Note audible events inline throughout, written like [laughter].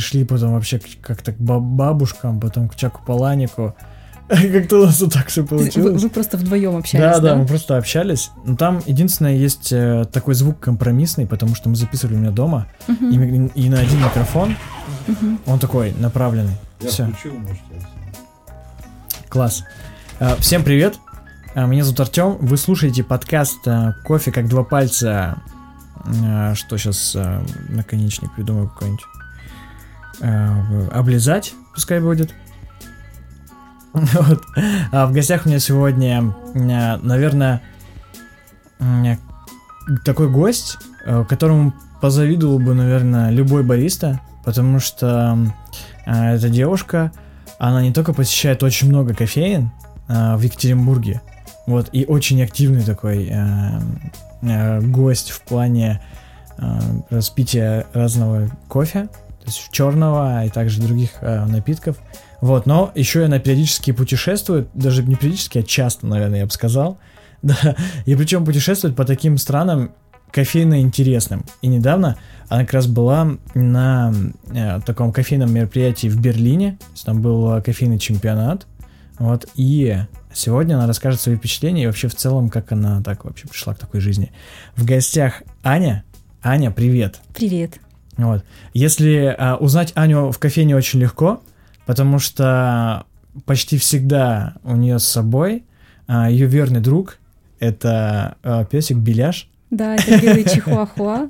Перешли потом вообще как-то к бабушкам, потом к Чаку Паланику. [laughs] Как-то у нас вот так все получилось. Вы, вы просто вдвоем общались, да? Да, да, мы просто общались. Но там единственное есть э, такой звук компромиссный, потому что мы записывали у меня дома, uh-huh. и, и на один микрофон uh-huh. он такой направленный. Я Все. включил, можете. Класс. А, всем привет. А, меня зовут Артем. Вы слушаете подкаст а, «Кофе как два пальца». Что сейчас наконечник придумаю какой-нибудь. Облизать, пускай будет. Вот. А в гостях у меня сегодня, наверное, такой гость, э, которому позавидовал бы, наверное, любой бариста, потому что э, эта девушка, она не только посещает очень много кофеин э, в Екатеринбурге, вот, и очень активный такой гость в плане распития разного кофе, то есть черного и также других напитков. Вот, но еще она периодически путешествует, даже не периодически, а часто, наверное, я бы сказал. [laughs] Да, и причем путешествует по таким странам кофейно интересным. И недавно она как раз была на э, таком кофейном мероприятии в Берлине, там был э, кофейный чемпионат, вот, и сегодня она расскажет свои впечатления и вообще в целом, как она так вообще пришла к такой жизни. В гостях Аня. Аня, привет. Привет. Вот. Если э, узнать Аню в кофейне очень легко, потому что почти всегда у нее с собой а, ее верный друг это а, песик Беляш. Да, это белый чихуахуа.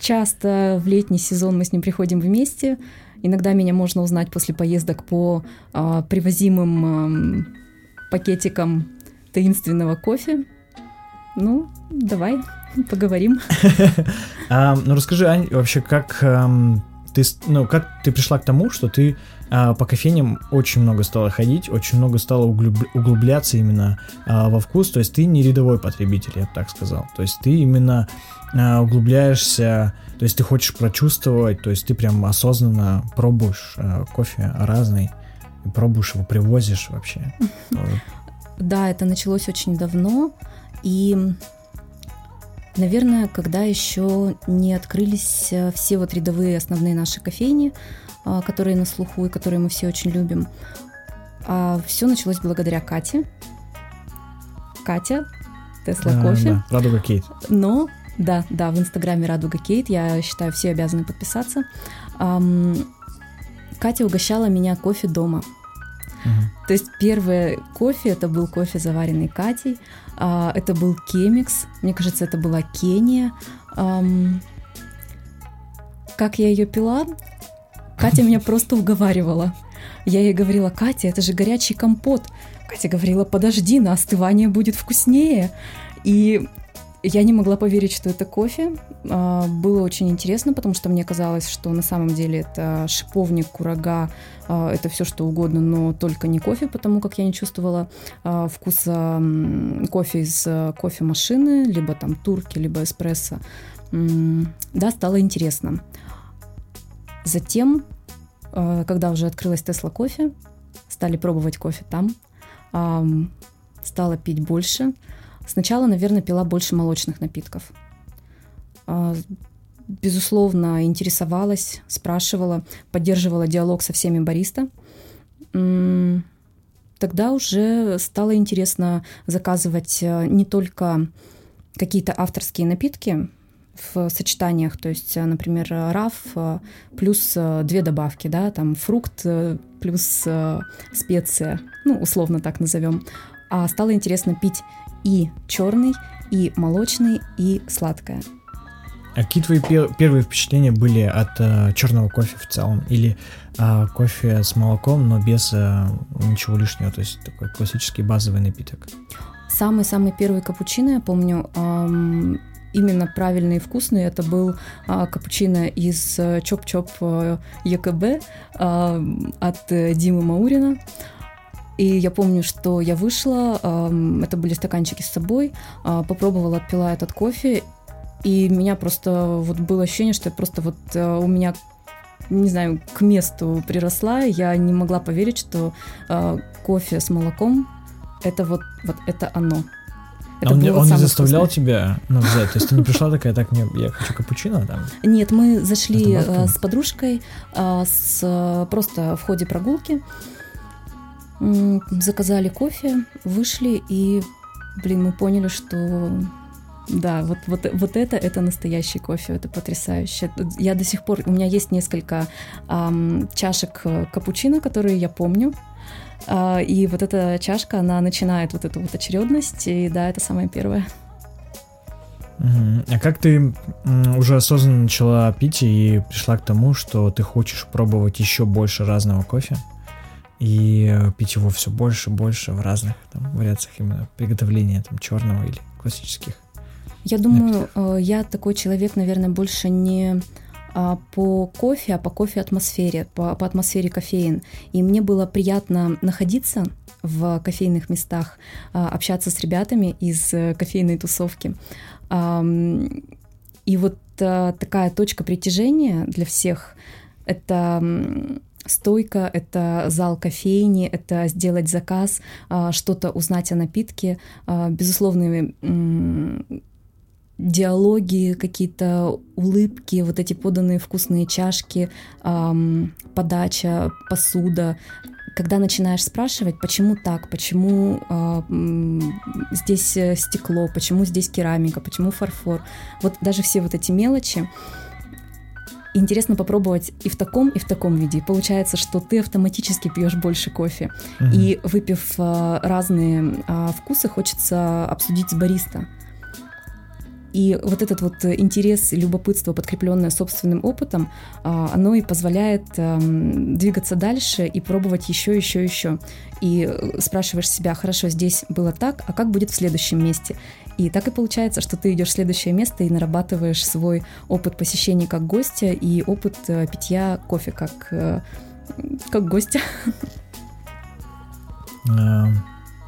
Часто в летний сезон мы с ним приходим вместе. Иногда меня можно узнать после поездок по а, привозимым а, пакетикам таинственного кофе. Ну, давай [laughs] поговорим. [laughs] ну расскажи, Ань, вообще как ты, ну как ты пришла к тому, что ты а, по кофейням очень много стало ходить, очень много стало углуб... углубляться именно а, во вкус. То есть ты не рядовой потребитель, я бы так сказал. То есть ты именно а, углубляешься, то есть ты хочешь прочувствовать, то есть ты прям осознанно пробуешь а, кофе разный, пробуешь его, привозишь вообще. [laughs] Да, это началось очень давно, и Наверное, когда еще не открылись э, все вот рядовые основные наши кофейни, а, которые на слуху и которые мы все очень любим. А все началось благодаря Кате. Катя, Тесла да, кофе. Да, Радуга Кейт. Но, да, да, в Инстаграме Радуга Кейт, я считаю, все обязаны подписаться. Катя угощала меня кофе дома. Uh-huh. То есть первое кофе это был кофе, заваренный Катей. Uh, это был кемикс. Мне кажется, это была Кения. Um, как я ее пила? Катя меня просто уговаривала. Я ей говорила, Катя, это же горячий компот. Катя говорила, подожди, на остывание будет вкуснее. И я не могла поверить, что это кофе. А, было очень интересно, потому что мне казалось, что на самом деле это шиповник, курага, а, это все что угодно, но только не кофе, потому как я не чувствовала а, вкуса кофе из кофемашины, либо там турки, либо эспрессо. Да, стало интересно. Затем, э, когда уже открылась Тесла кофе, стали пробовать кофе там, стала пить больше. Сначала, наверное, пила больше молочных напитков. А, безусловно, интересовалась, спрашивала, поддерживала диалог со всеми бариста. Тогда уже стало интересно заказывать э, не только какие-то авторские напитки, в сочетаниях, то есть, э, например, раф э, плюс две добавки, да, там фрукт плюс специя, ну, условно так назовем. А стало интересно пить и черный, и молочный, и сладкое. А какие твои первые впечатления были от э, черного кофе в целом? Или э, кофе с молоком, но без э, ничего лишнего, то есть такой классический базовый напиток? Самый-самый первый капучино, я помню, эм, именно правильный и вкусный. Это был а, капучино из э, Чоп-Чоп э, ЕКБ а, от э, Димы Маурина. И я помню, что я вышла, это были стаканчики с собой, а, попробовала, отпила этот кофе, и меня просто вот было ощущение, что я просто вот у меня не знаю, к месту приросла. Я не могла поверить, что кофе с молоком это вот, вот это оно. Это а он, он не заставлял вкусное. тебя ну, взять? То есть ты не пришла [laughs] такая, так, мне, я хочу капучино там? Нет, мы зашли э, с подружкой э, с, э, просто в ходе прогулки, заказали кофе, вышли и, блин, мы поняли, что да, вот, вот, вот это, это настоящий кофе, это потрясающе. Я до сих пор, у меня есть несколько ам, чашек э, капучино, которые я помню, А, и вот эта чашка, она начинает вот эту вот очередность, и да, это самое первое. А как ты уже осознанно начала пить и пришла к тому, что ты хочешь пробовать еще больше разного кофе и э, пить его все больше и больше в разных там, вариациях именно приготовления там черного или классических? Я думаю, э, я такой человек, наверное, больше не а, по кофе, а по кофе атмосфере, по, по атмосфере кофеин. И мне было приятно находиться в кофейных местах, а, общаться с ребятами из э, кофейной тусовки. И вот а, такая точка притяжения для всех — это стойка, это зал кофейни, это сделать заказ, а, что-то узнать о напитке, а, безусловные диалоги, какие-то улыбки, вот эти поданные вкусные чашки, подача, посуда. Когда начинаешь спрашивать, почему так, почему а, здесь э, стекло, почему здесь керамика, почему фарфор, вот даже все вот эти мелочи, интересно попробовать и в таком, и в таком виде. Получается, что ты автоматически пьешь больше кофе. Мгм. И выпив а, разные а, вкусы, хочется обсудить с бариста. И вот этот вот интерес и любопытство, подкрепленное собственным опытом, а, оно и позволяет ам, двигаться дальше и пробовать еще, еще, еще. И э, спрашиваешь себя, хорошо, здесь было так, а как будет в следующем месте? И так и получается, что ты идешь в следующее место и нарабатываешь свой опыт посещений как гостя и опыт э, питья кофе как, э, как гостя.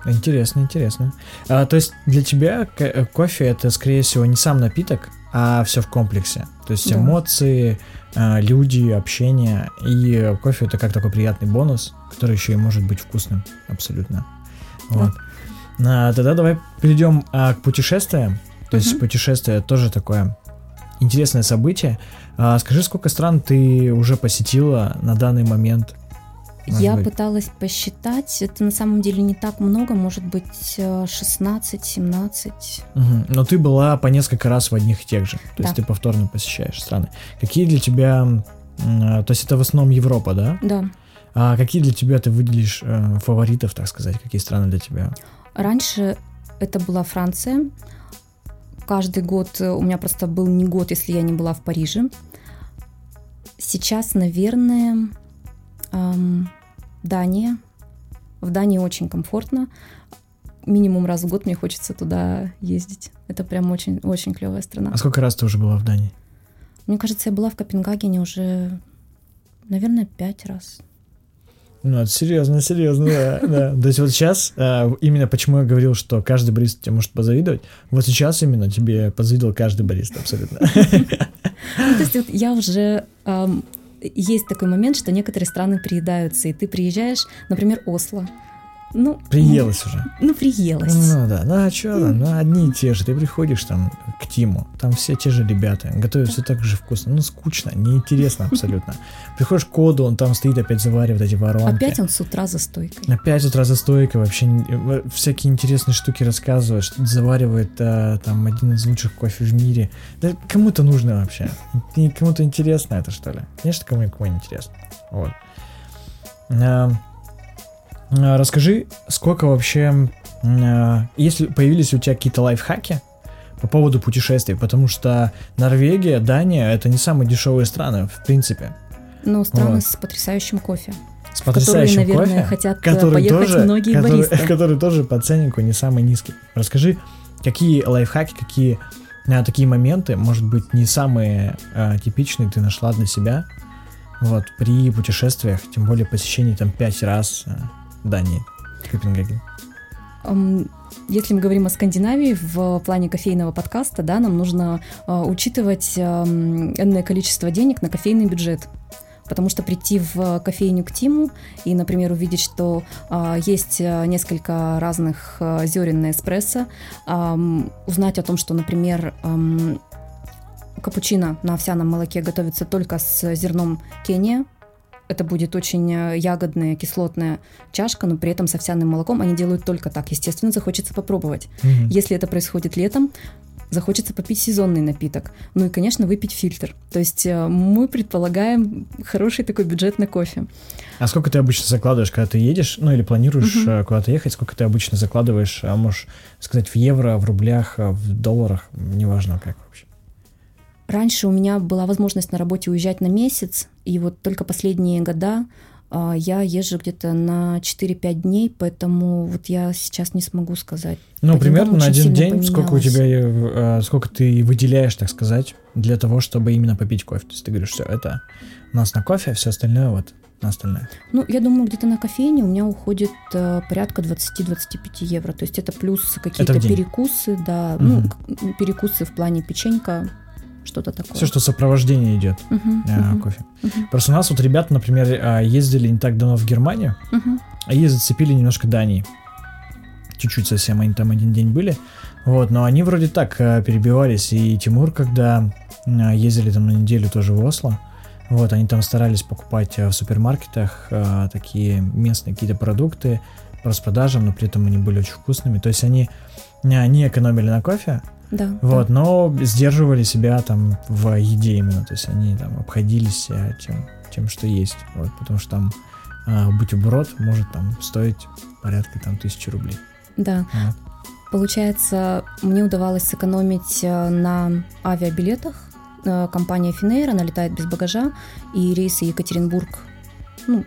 Интересно, интересно. А, то есть для тебя ко- кофе это, скорее всего, не сам напиток, а все в комплексе. То есть Да. эмоции, а, люди, общение. И кофе это как такой приятный бонус, который еще и может быть вкусным. Абсолютно. Вот. А, тогда давай перейдем а, к путешествиям. То есть Мгм. путешествие тоже такое интересное событие. А, скажи, сколько стран ты уже посетила на данный момент? Может Я быть. пыталась посчитать, это на самом деле не так много, может быть э, 16-17. Мгм. Но ты была по несколько раз в одних и тех же. То есть Да. ты повторно посещаешь страны. Какие для тебя... а, То есть это в основном Европа, да? Да. А какие для тебя ты выделишь э, фаворитов, так сказать? Какие страны для тебя? Раньше это была Франция. Каждый год э, у меня просто был не год, если я не была в Париже. Сейчас, наверное, ам, Дания. В Дании очень комфортно. Минимум раз в год мне хочется туда ездить. Это прям очень, очень клевая страна. А сколько раз ты уже была в Дании? Мне кажется, я была в Копенгагене уже, наверное, пять раз. Ну, это серьезно, серьезно, да, [laughs] да. То есть вот сейчас, э, именно почему я говорил, что каждый бариста тебе может позавидовать, вот сейчас именно тебе позавидовал каждый бариста, абсолютно. [laughs] Ну, то есть вот я уже... есть такой момент, что некоторые страны приедаются, и ты приезжаешь, например, Осло. Ну, Приелась уже. Ну, приелась. Ну да, ну а что там, ну одни и те же. Ты приходишь там к Тиму, там все те же ребята, готовят все так же вкусно. Ну скучно, неинтересно абсолютно. Приходишь к Коду, он там стоит, опять заваривает эти воронки. Опять он с утра за стойкой. Опять с утра за стойкой вообще э, всякие интересные штуки рассказывает, что заваривает а, там один из лучших кофе в мире. Да кому-то нужно вообще? Кому-то интересно это что ли? Конечно, кому-никому не интересно. Вот. А, расскажи, сколько вообще, а, если появились у тебя какие-то лайфхаки по поводу путешествий, потому что Норвегия, Дания это не самые дешевые страны, в принципе. Но страны Вот. с потрясающим кофе. С в которые, потрясающим наверное, кофе, хотят э, который поехать тоже, многие который, баристы. [laughs] который тоже по ценнику не самый низкий. Расскажи, какие лайфхаки, какие а, такие моменты, может быть, не самые а, типичные ты нашла для себя вот, при путешествиях, тем более посещении там пять раз Дании, Копенгаген. Ам, Если мы говорим о Скандинавии в плане кофейного подкаста, да, нам нужно а, учитывать энное количество денег на кофейный бюджет. Потому что прийти в кофейню к Тиму и, например, увидеть, что а, есть э, несколько разных а, зерен на эспрессо, а, узнать о том, что, например, а, капучино на овсяном молоке готовится только с зерном Кения, это будет очень э, ягодная, кислотная чашка, но при этом с овсяным молоком они делают только так. Естественно, захочется попробовать. Mm-hmm. Если это происходит летом, захочется попить сезонный напиток. Ну и, конечно, выпить фильтр. То есть э, мы предполагаем хороший такой бюджет на кофе. А сколько ты обычно закладываешь, когда ты едешь, ну или планируешь uh-huh. куда-то ехать, сколько ты обычно закладываешь, а можешь сказать, в евро, в рублях, в долларах, неважно как вообще? Раньше у меня была возможность на работе уезжать на месяц, и вот только последние года а, я езжу где-то на 4-5 дней, поэтому вот я сейчас не смогу сказать. Ну, примерно на один день сколько у тебя, э, сколько ты выделяешь, так сказать, для того, чтобы именно попить кофе? То есть ты говоришь, все, это у нас на кофе, а все остальное вот на остальное. Ну, я думаю, где-то на кофейне у меня уходит э, порядка 20-25 евро. То есть это плюс какие-то перекусы, да, угу. ну, перекусы в плане печенька, что-то такое. Все, что сопровождение идет uh-huh, uh-huh, кофе. Uh-huh. Просто у нас вот ребята, например, а, ездили не так давно в Германию, uh-huh. а ей зацепили немножко Дании. Чуть-чуть совсем они там один день были. Вот, но они вроде так а, перебивались. И Тимур, когда а, ездили там на неделю тоже в Осло, вот, они там старались покупать в супермаркетах такие местные какие-то продукты по распродажам, но при этом они были очень вкусными. То есть они не экономили на кофе, да. Вот, да. но сдерживали себя там в еде именно, то есть они там обходились э, тем, тем что есть, вот, потому что там а, бутерброд может там стоить порядка там тысячи рублей. Да. Вот. Получается, мне удавалось сэкономить э, на авиабилетах. Э, компания Finnair, она летает без багажа, и рейсы Екатеринбург, ну,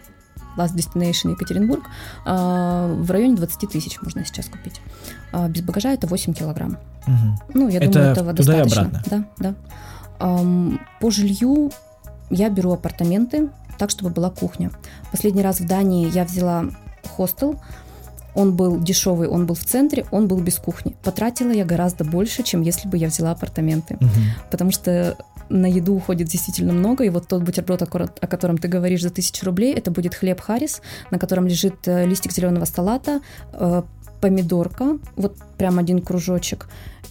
Last Destination Екатеринбург, в районе 20 тысяч можно сейчас купить. А без багажа это 8 килограмм. Угу. Ну, я это думаю, этого туда достаточно. И обратно. Да, да. Um, по жилью я беру апартаменты, так, чтобы была кухня. Последний раз в Дании я взяла хостел. Он был дешевый, он был в центре, он был без кухни. Потратила я гораздо больше, чем если бы я взяла апартаменты. Угу. Потому что на еду уходит действительно много, и вот тот бутерброд, о котором ты говоришь за тысячу рублей, это будет хлеб Харрис, на котором лежит э, листик зеленого салата, э, помидорка, вот прям один кружочек,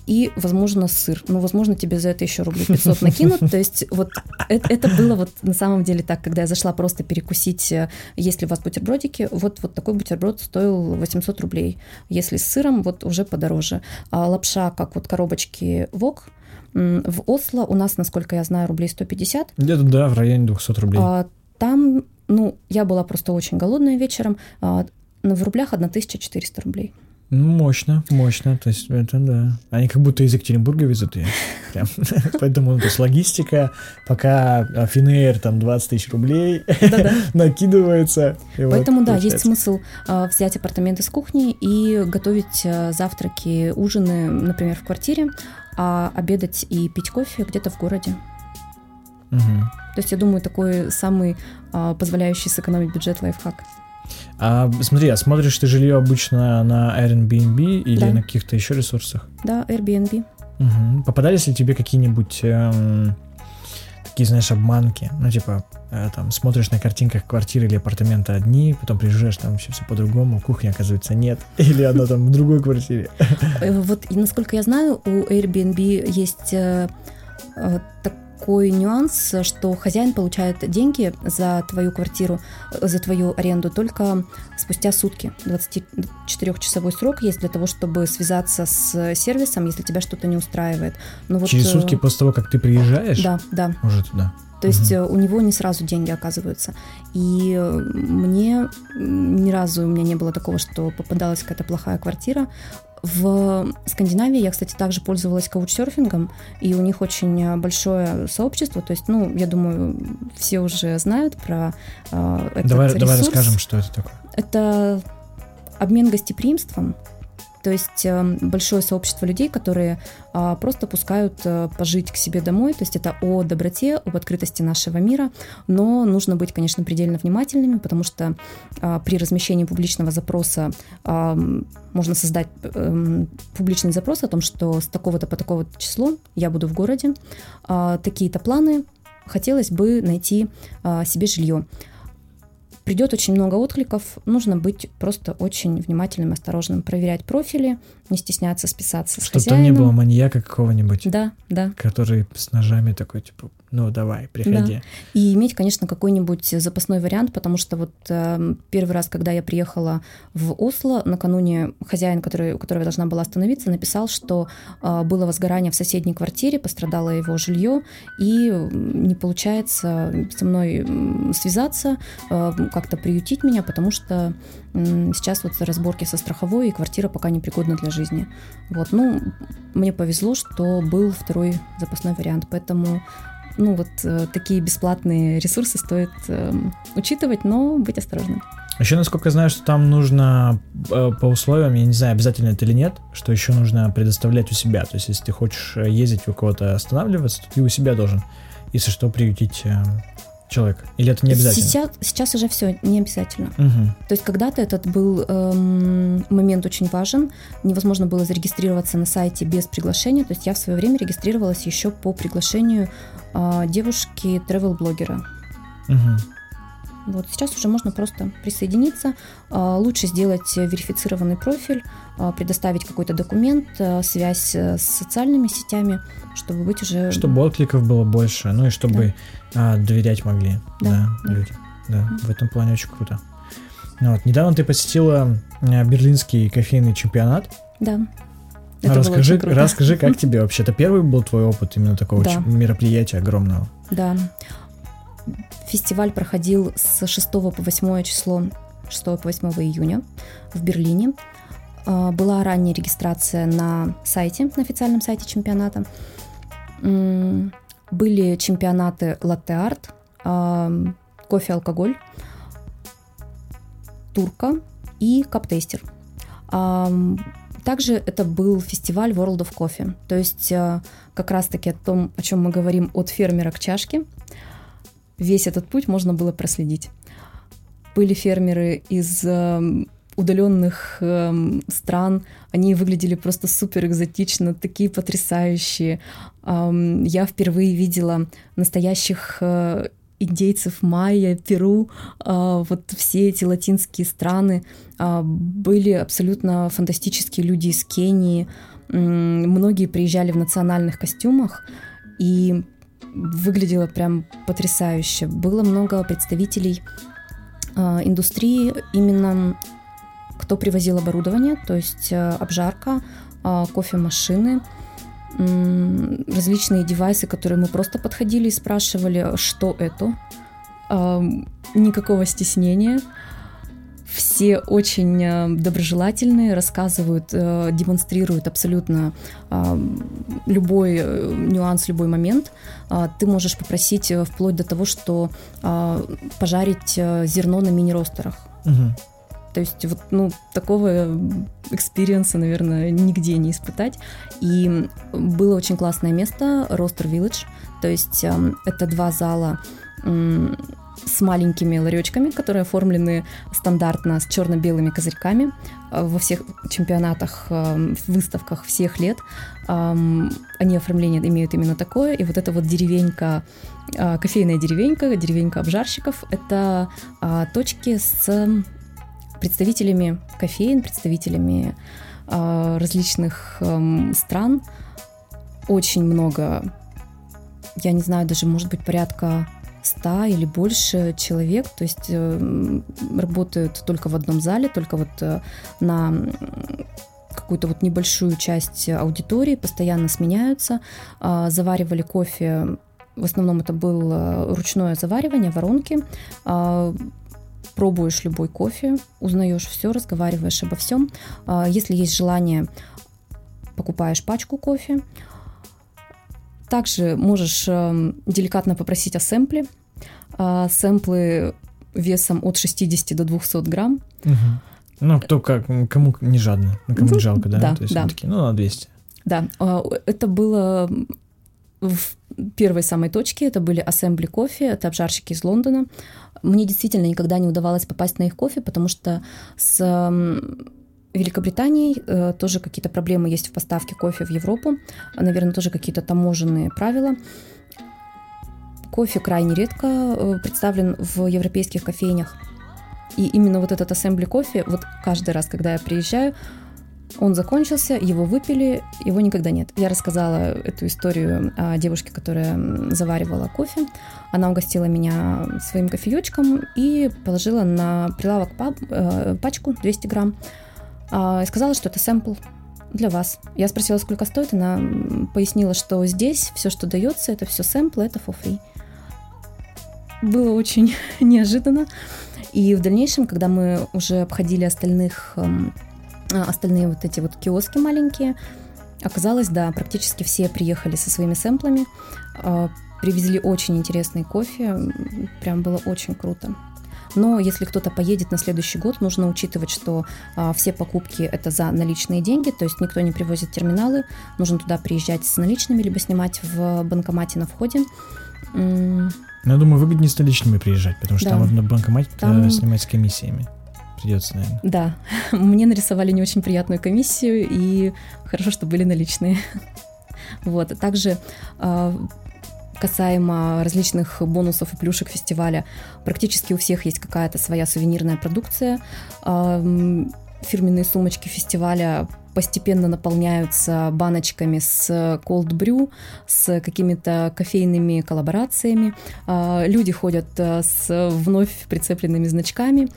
и, возможно, сыр. Ну, возможно, тебе за это еще рублей 500 накинут. [laughs] То есть вот это, это было вот на самом деле так, когда я зашла просто перекусить, э, если у вас бутербродики, вот, вот такой бутерброд стоил 800 рублей. Если с сыром, вот уже подороже. А лапша, как вот коробочки ВОК, в Осло у нас, насколько я знаю, рублей 150. Где-то, да, в районе 200 рублей. А, там, ну, я была просто очень голодная вечером, а, в рублях 1400 рублей. Ну, мощно, мощно. То есть это да. Они как будто из Екатеринбурга везут ее. [laughs] [laughs] Поэтому то есть логистика, пока Финейр там 20 тысяч рублей [laughs] накидывается. Поэтому да, есть смысл а, взять апартаменты с кухни и готовить а, завтраки, ужины, например, в квартире, а обедать и пить кофе где-то в городе. То есть я думаю, такой самый а, позволяющий сэкономить бюджет лайфхак. А смотри, а смотришь ты жилье обычно на Airbnb или да. на каких-то еще ресурсах? Да, Airbnb. Угу. Попадались ли тебе какие-нибудь эм, такие, знаешь, обманки? Ну, типа, э, там, смотришь на картинках квартиры или апартаменты одни, потом приезжаешь, там все, все по-другому, кухни, оказывается, нет, [laughs] или она там в другой квартире. Э, вот, насколько я знаю, у Airbnb есть э, так такой нюанс, что хозяин получает деньги за твою квартиру, за твою аренду только спустя сутки. 24-часовой срок есть для того, чтобы связаться с сервисом, если тебя что-то не устраивает. Но вот, Через сутки после того, как ты приезжаешь? Да, да. Уже туда. То есть угу. у него не сразу деньги оказываются. И э, мне ни разу у меня не было такого, что попадалась какая-то плохая квартира. В Скандинавии я, кстати, также пользовалась каучсерфингом, и у них очень большое сообщество. То есть, ну, я думаю, все уже знают про э, этот давай, ресурс. Давай расскажем, что это такое. Это обмен гостеприимством то есть эм, большое сообщество людей, которые а, просто пускают э, пожить к себе домой. То есть это о доброте, об открытости нашего мира. Но нужно быть, конечно, предельно внимательными, потому что а, при размещении публичного запроса можно создать эм, публичный запрос о том, что с такого-то по такого-то числу я буду в городе, а, такие-то планы, хотелось бы найти а, себе жилье. Придет очень много откликов, нужно быть просто очень внимательным, осторожным, проверять профили, не стесняться списаться с Чтобы там хозяином. не было маньяка какого-нибудь, Да, да. который с ножами такой, типа, ну давай, приходи. И иметь, конечно, какой-нибудь запасной вариант, потому что вот э, первый раз, когда я приехала в Осло, накануне хозяин, который, у которого я должна была остановиться, написал, что э, было возгорание в соседней квартире, пострадало его жилье, и не получается со мной связаться, э, как-то приютить меня, потому что м, сейчас вот разборки со страховой, и квартира пока непригодна для жизни. Вот, ну, мне повезло, что был второй запасной вариант, поэтому ну вот э, такие бесплатные ресурсы стоит э, учитывать, но быть осторожным. Еще, насколько я знаю, что там нужно э, по условиям, я не знаю, обязательно это или нет, что еще нужно предоставлять у себя. То есть, если ты хочешь э, ездить у кого-то останавливаться, то ты у себя должен, если что, приютить человека. Или это не обязательно? Сейчас, сейчас уже все не обязательно. Мгм. То есть когда-то этот был эм, момент очень важен. Невозможно было зарегистрироваться на сайте без приглашения. То есть я в свое время регистрировалась еще по приглашению э, девушки travel-блогера. Вот сейчас уже можно просто присоединиться. А, Лучше сделать верифицированный профиль, а, предоставить какой-то документ, а, связь э, с социальными сетями, чтобы быть уже... Чтобы откликов было больше, ну и чтобы а, доверять могли Да, да, да. люди. Да, в этом плане очень круто. Ну вот, недавно ты посетила берлинский кофейный чемпионат. Да. Это расскажи, расскажи, как [laughs] тебе вообще? Это первый был твой опыт именно такого Да. мероприятия огромного? Да. Фестиваль проходил с 6 по 8 число, 6 по 8 июня в Берлине. А, Была ранняя регистрация на сайте, на официальном сайте чемпионата. Были чемпионаты латте-арт, а, кофе-алкоголь, турка и каптестер. А, Также это был фестиваль World of Coffee, то есть как раз-таки о том, о чем мы говорим, от фермера к чашке. Весь этот путь можно было проследить. Были фермеры из эм, удаленных эм, стран, они выглядели просто супер экзотично, такие потрясающие. Ам, Я впервые видела настоящих э, индейцев майя, Перу, а, вот все эти латинские страны. А, Были абсолютно фантастические люди из Кении. Многие приезжали в национальных костюмах, и выглядело прям потрясающе. Было много представителей э, индустрии, именно кто привозил оборудование, то есть э, обжарка, э, кофемашины, различные девайсы, которые мы просто подходили и спрашивали, что это. Никакого стеснения. Все очень э, доброжелательные, рассказывают, э, демонстрируют абсолютно э, любой нюанс, любой момент. А, Ты можешь попросить вплоть до того, что а, пожарить зерно на мини-ростерах. Мгм. То есть вот, ну, такого experience а, наверное, нигде не испытать. И было очень классное место, Roaster Village. То есть эм, это два зала с маленькими ларечками, которые оформлены стандартно с черно-белыми козырьками э, во всех чемпионатах, эм, выставках всех лет. Они оформление имеют именно такое. И вот эта вот деревенька, э, кофейная деревенька, деревенька обжарщиков, это а, точки с представителями кофеин, представителями а, различных эм, стран. Очень много, я не знаю, даже может быть порядка 100 или больше человек, то есть эм, работают только в одном зале, только вот э, на какую-то вот небольшую часть аудитории, постоянно сменяются, а, заваривали кофе, в основном это было ручное заваривание, воронки, а, пробуешь любой кофе, узнаешь все, разговариваешь обо всем. А, Если есть желание, покупаешь пачку кофе. Также можешь эм, деликатно попросить о сэмпле. А, Сэмплы весом от 60 до 200 грамм. Мгм. Ну, кто как, кому не жадно, кому не жалко, да? да, То есть да. такие, ну, на 200. Да, а, это было в первой самой точке, это были ассембли кофе, это обжарщики из Лондона. Мне действительно никогда не удавалось попасть на их кофе, потому что с м, Великобританией э, тоже какие-то проблемы есть в поставке кофе в Европу, наверное, тоже какие-то таможенные правила. кофе крайне редко э, представлен в европейских кофейнях. И именно вот этот ассембли кофе, вот каждый раз, когда я приезжаю, он закончился, его выпили, его никогда нет. Я рассказала эту историю о девушке, которая заваривала кофе. Она угостила меня своим кофеечком и положила на прилавок э, пачку 200 грамм. А, и сказала, что это сэмпл для вас. Я спросила, сколько стоит, она пояснила, что здесь все, что дается, это все сэмплы, это for free. Было очень [laughs] неожиданно. И в дальнейшем, когда мы уже обходили остальных эм, а, остальные вот эти вот киоски маленькие. Оказалось, да, практически все приехали со своими сэмплами, а, привезли очень интересный кофе, прям было очень круто. Но если кто-то поедет на следующий год, нужно учитывать, что а, все покупки это за наличные деньги, то есть никто не привозит терминалы, нужно туда приезжать с наличными, либо снимать в банкомате на входе. Ну, я думаю, выгоднее с наличными приезжать, потому что да. там на банкомате там... снимать с комиссиями придется, наверное. Да, [laughs] мне нарисовали не очень приятную комиссию, и хорошо, что были наличные. [laughs] Вот, также а, касаемо различных бонусов и плюшек фестиваля, практически у всех есть какая-то своя сувенирная продукция. А, фирменные сумочки фестиваля постепенно наполняются баночками с cold brew, с какими-то кофейными коллаборациями. А, люди ходят с вновь прицепленными значками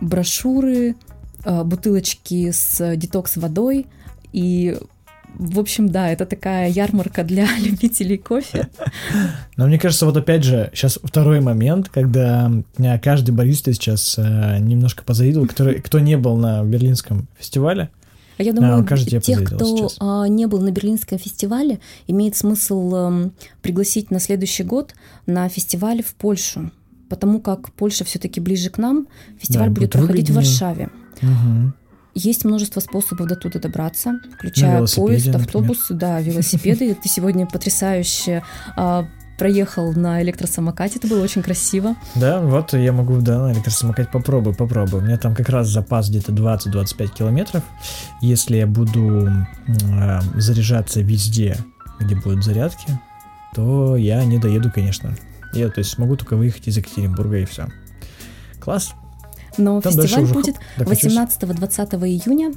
брошюры, э, бутылочки с детокс-водой и в общем, да, это такая ярмарка для [laughs] любителей кофе. Но мне кажется, вот опять же, сейчас второй момент, когда каждый бариста сейчас э, немножко позавидовал, который, кто не был на Берлинском фестивале. А я думаю, а, тех, кто сейчас. А, не был на Берлинском фестивале, имеет смысл эм, пригласить на следующий год на фестиваль в Польшу потому как Польша все-таки ближе к нам. Фестиваль да, будет проходить в Варшаве. Угу. Есть множество способов до туда добраться, включая поезд, автобус, да, [laughs] велосипеды. Ты сегодня потрясающе а, проехал на электросамокате, это было очень красиво. Да, вот я могу, да, на электросамокате попробую, попробую. У меня там как раз запас где-то 20-25 километров. Если я буду э, заряжаться везде, где будут зарядки, то я не доеду, конечно. Я, то есть, смогу только выехать из Екатеринбурга и все. Класс. Но Там фестиваль будет 18-20 июня.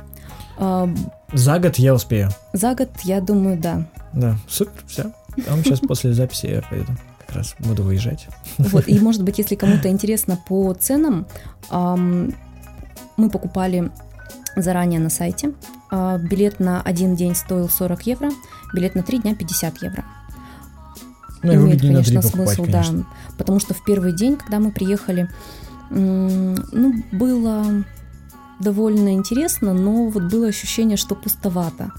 За год я успею. За год, я думаю, да. Да, супер, все. Там сейчас после записи я поеду. Как раз буду выезжать. Вот, и может быть, если кому-то интересно по ценам, мы покупали заранее на сайте. А, билет на один день стоил 40 евро, билет на три дня 50 евро. Ну, имеет, конечно, смысл, конечно. да. Потому что в первый день, когда мы приехали, ну, было довольно интересно, но вот было ощущение, что пустовато.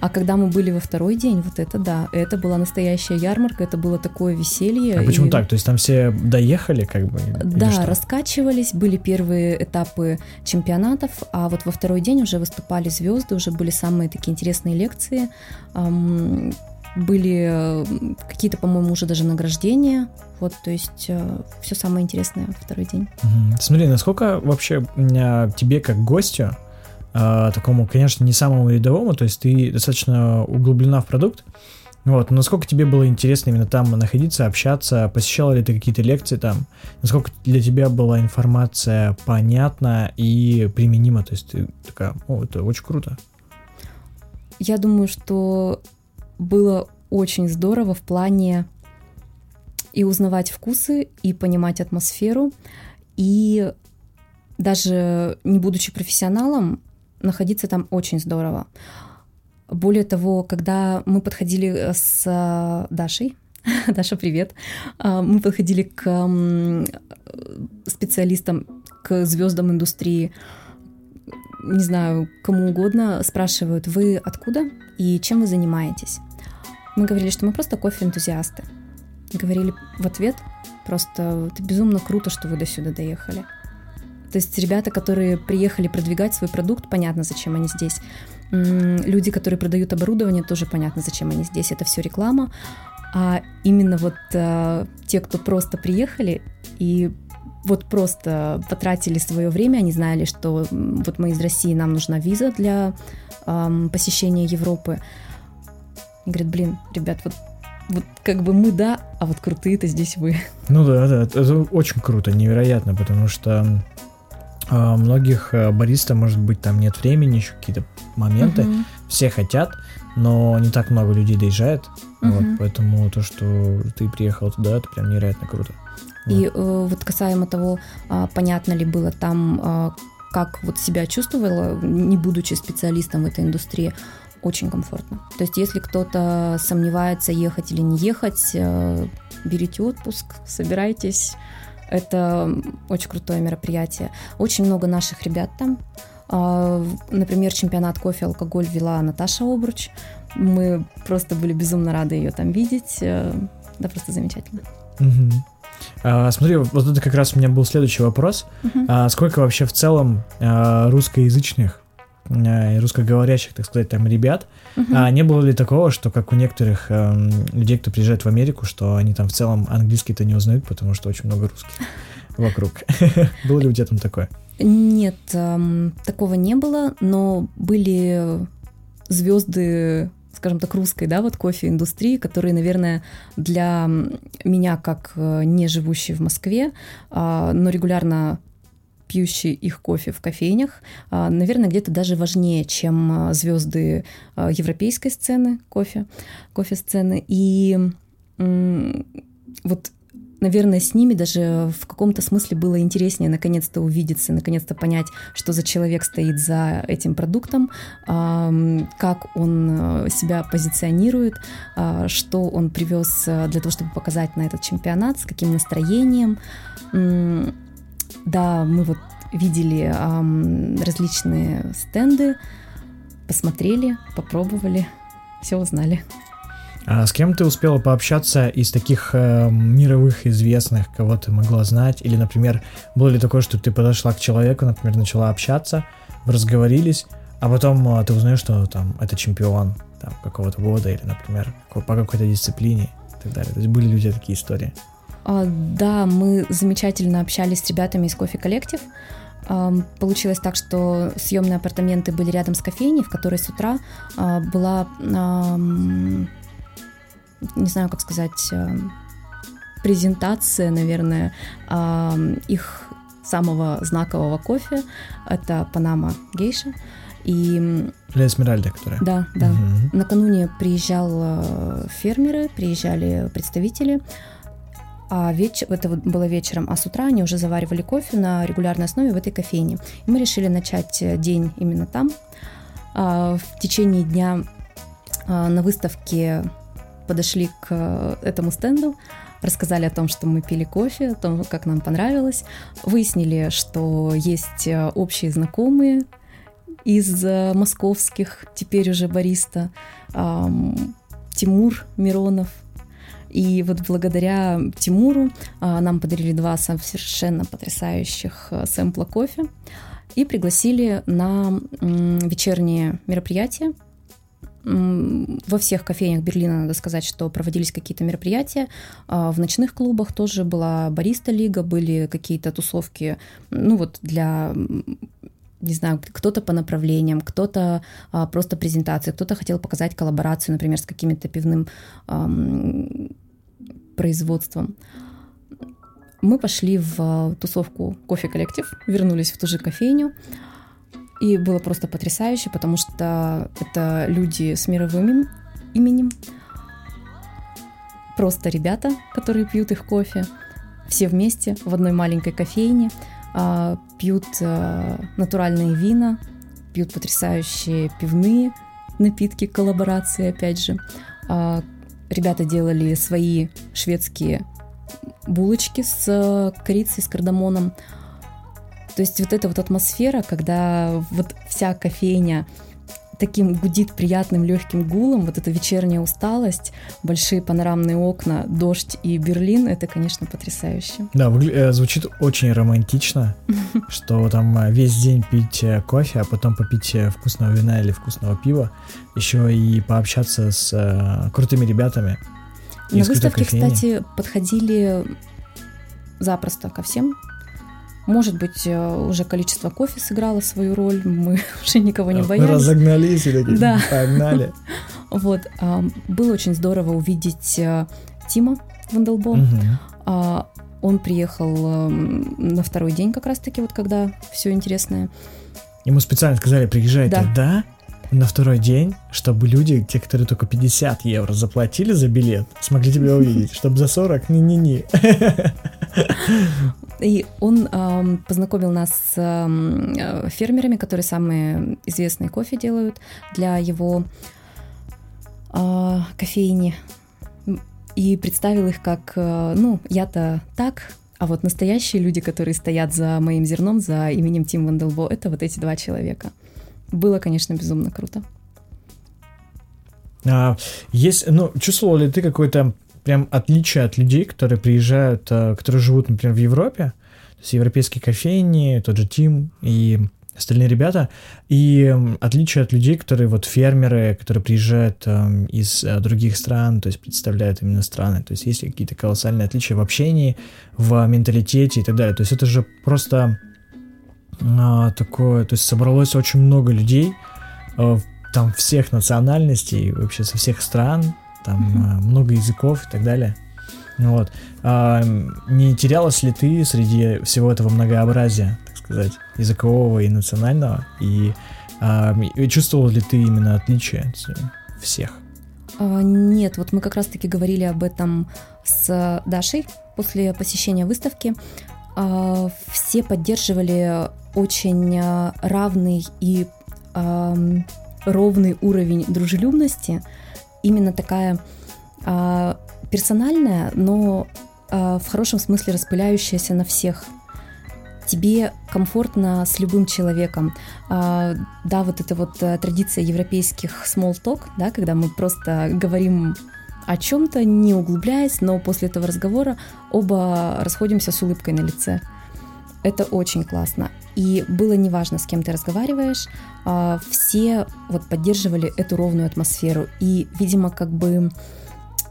А когда мы были во второй день, вот это да, это была настоящая ярмарка, это было такое веселье. А почему и... так? То есть там все доехали, как бы? Да, раскачивались, были первые этапы чемпионатов, а вот во второй день уже выступали звезды, уже были самые такие интересные лекции были э, какие-то, по-моему, уже даже награждения. Вот, то есть э, все самое интересное второй день. Угу. Смотри, насколько вообще тебе как гостю, э, такому, конечно, не самому рядовому, то есть ты достаточно углублена в продукт, вот, насколько тебе было интересно именно там находиться, общаться, посещала ли ты какие-то лекции там, насколько для тебя была информация понятна и применима, то есть ты такая, о, это очень круто. Я думаю, что было очень здорово в плане и узнавать вкусы, и понимать атмосферу, и даже не будучи профессионалом, находиться там очень здорово. Более того, когда мы подходили с Дашей, [laughs] Даша, привет, а, мы подходили к специалистам, к звездам индустрии, не знаю, кому угодно, спрашивают, вы откуда и чем вы занимаетесь? Мы говорили, что мы просто кофе-энтузиасты. Говорили в ответ просто «это безумно круто, что вы до сюда доехали». То есть ребята, которые приехали продвигать свой продукт, понятно, зачем они здесь. Люди, которые продают оборудование, тоже понятно, зачем они здесь. Это все реклама. А именно вот э, те, кто просто приехали и вот просто потратили свое время, они знали, что вот мы из России, нам нужна виза для э, посещения Европы. И говорит, блин, ребят, вот вот как бы мы да, а вот крутые-то здесь вы. Ну да, да, это очень круто, невероятно, потому что а, многих а, бариста, может быть, там нет времени, еще какие-то моменты. Угу. Все хотят, но не так много людей доезжает. Угу. Вот, поэтому то, что ты приехал туда, это прям невероятно круто. И вот, э, вот касаемо того, а, понятно ли было там, а, как вот себя чувствовала, не будучи специалистом в этой индустрии, очень комфортно. То есть, если кто-то сомневается, ехать или не ехать, э, берите отпуск, собирайтесь. Это очень крутое мероприятие. Очень много наших ребят там. А, например, чемпионат кофе алкоголь вела Наташа Обруч. Мы просто были безумно рады ее там видеть. Э, да, просто замечательно. Угу. А, смотри, вот это как раз у меня был следующий вопрос. Угу. А, сколько вообще в целом а, русскоязычных русскоговорящих, так сказать, там ребят. Uh-huh. А не было ли такого, что как у некоторых э, людей, кто приезжает в Америку, что они там в целом английский-то не узнают, потому что очень много русских [laughs] вокруг? [laughs] Было ли у тебя там такое? Нет, эм, такого не было, но были звезды скажем так, русской, да, вот кофе-индустрии, которые, наверное, для меня, как э, не живущей в Москве, а, но регулярно пьющие их кофе в кофейнях, а, наверное, где-то даже важнее, чем а, звезды а, европейской сцены кофе, кофе-сцены. И вот наверное, с ними даже в каком-то смысле было интереснее наконец-то увидеться, наконец-то понять, что за человек стоит за этим продуктом, как он себя позиционирует, что он привез для того, чтобы показать на этот чемпионат, с каким настроением. Да, мы вот видели эм, различные стенды, посмотрели, попробовали, все узнали. А с кем ты успела пообщаться из таких э, мировых известных, кого ты могла знать? Или, например, было ли такое, что ты подошла к человеку, например, начала общаться, разговорились, а потом э, ты узнаешь, что там это чемпион там, какого-то года или, например, по какой-то дисциплине и так далее. То есть были люди такие истории? А, да, мы замечательно общались с ребятами из Кофе Коллектив. Получилось так, что съемные апартаменты были рядом с кофейней, в которой с утра а, была, не знаю, как сказать, презентация, наверное, их самого знакового кофе. Это Панама Гейша. И... Для Эсмеральда, которая. Да, да. Угу. Накануне приезжал э, фермеры, приезжали представители, а веч... это было вечером, а с утра они уже заваривали кофе на регулярной основе в этой кофейне. И мы решили начать э, день именно там. А, в течение дня а, на выставке подошли к э, этому стенду, рассказали о том, что мы пили кофе, о том, как нам понравилось, выяснили, что есть э, общие знакомые из московских, теперь уже бариста, Тимур Миронов, и вот благодаря Тимуру а, нам подарили два совершенно потрясающих а, сэмпла кофе и пригласили на вечернее мероприятие. Во всех кофейнях Берлина, надо сказать, что проводились какие-то мероприятия. А, в ночных клубах тоже была бариста лига, были какие-то тусовки, ну вот для не знаю, кто-то по направлениям, кто-то а, просто презентации, кто-то хотел показать коллаборацию, например, с каким-то пивным ам, производством. Мы пошли в тусовку кофе коллектив, вернулись в ту же кофейню, и было просто потрясающе, потому что это люди с мировым именем, просто ребята, которые пьют их кофе, все вместе в одной маленькой кофейне – а, пьют а, натуральные вина, пьют потрясающие пивные напитки, коллаборации, опять же. А, ребята делали свои шведские булочки с корицей, с кардамоном. То есть вот эта вот атмосфера, когда вот вся кофейня таким гудит приятным легким гулом, вот эта вечерняя усталость, большие панорамные окна, дождь и Берлин, это, конечно, потрясающе. Да, э, звучит очень романтично, [laughs] что там э, весь день пить э, кофе, а потом попить вкусного вина или вкусного пива, еще и пообщаться с крутыми ребятами. На выставке, кстати, подходили запросто ко всем может быть, э, уже количество кофе сыграло свою роль, мы [laughs] уже никого не боялись. Разогнались и такие, да. погнали. [laughs] Вот, было очень здорово увидеть а, Тима Ванделбо. Мгм. А, Он приехал на второй день как раз-таки, вот когда все интересное. Ему специально сказали, приезжай Да. тогда, на второй день, чтобы люди, те, которые только 50 евро заплатили за билет, смогли тебя увидеть, чтобы за 40 не-не-не. И он ам, познакомил нас с ам, э, фермерами, которые самые известные кофе делают для его а, кофейни. И представил их как, э, ну, я-то так, а вот настоящие люди, которые стоят за моим зерном, за именем Тим Ванделбо, это вот эти два человека. Было, конечно, безумно круто. А, Есть, ну, чувствовал ли ты какое-то прям отличие от людей, которые приезжают, а, которые живут, например, в Европе, то есть европейские кофейни, тот же Тим и остальные ребята, и отличие от людей, которые вот фермеры, которые приезжают ам, из а, других стран, то есть представляют именно страны, то есть есть какие-то колоссальные отличия в общении, в менталитете и так далее, то есть это же просто а, такое, то есть собралось очень много людей, а, там всех национальностей, вообще со всех стран, там Мгм. а, много языков и так далее. Вот. А, не терялась ли ты среди всего этого многообразия, так сказать, языкового и национального? И, а, и чувствовал ли ты именно отличие от всех? А, Нет, вот мы как раз-таки говорили об этом с Дашей после посещения выставки. А, Все поддерживали очень а, равный и ровный уровень дружелюбности. Именно такая а, персональная, но в хорошем смысле распыляющаяся на всех. Тебе комфортно с любым человеком. Да, вот эта вот э, традиция европейских small talk, да, когда мы просто говорим о чем-то, не углубляясь, но после этого разговора оба расходимся с улыбкой на лице. Это очень классно. И было неважно, с кем ты разговариваешь, а, все вот поддерживали эту ровную атмосферу. И, видимо, как бы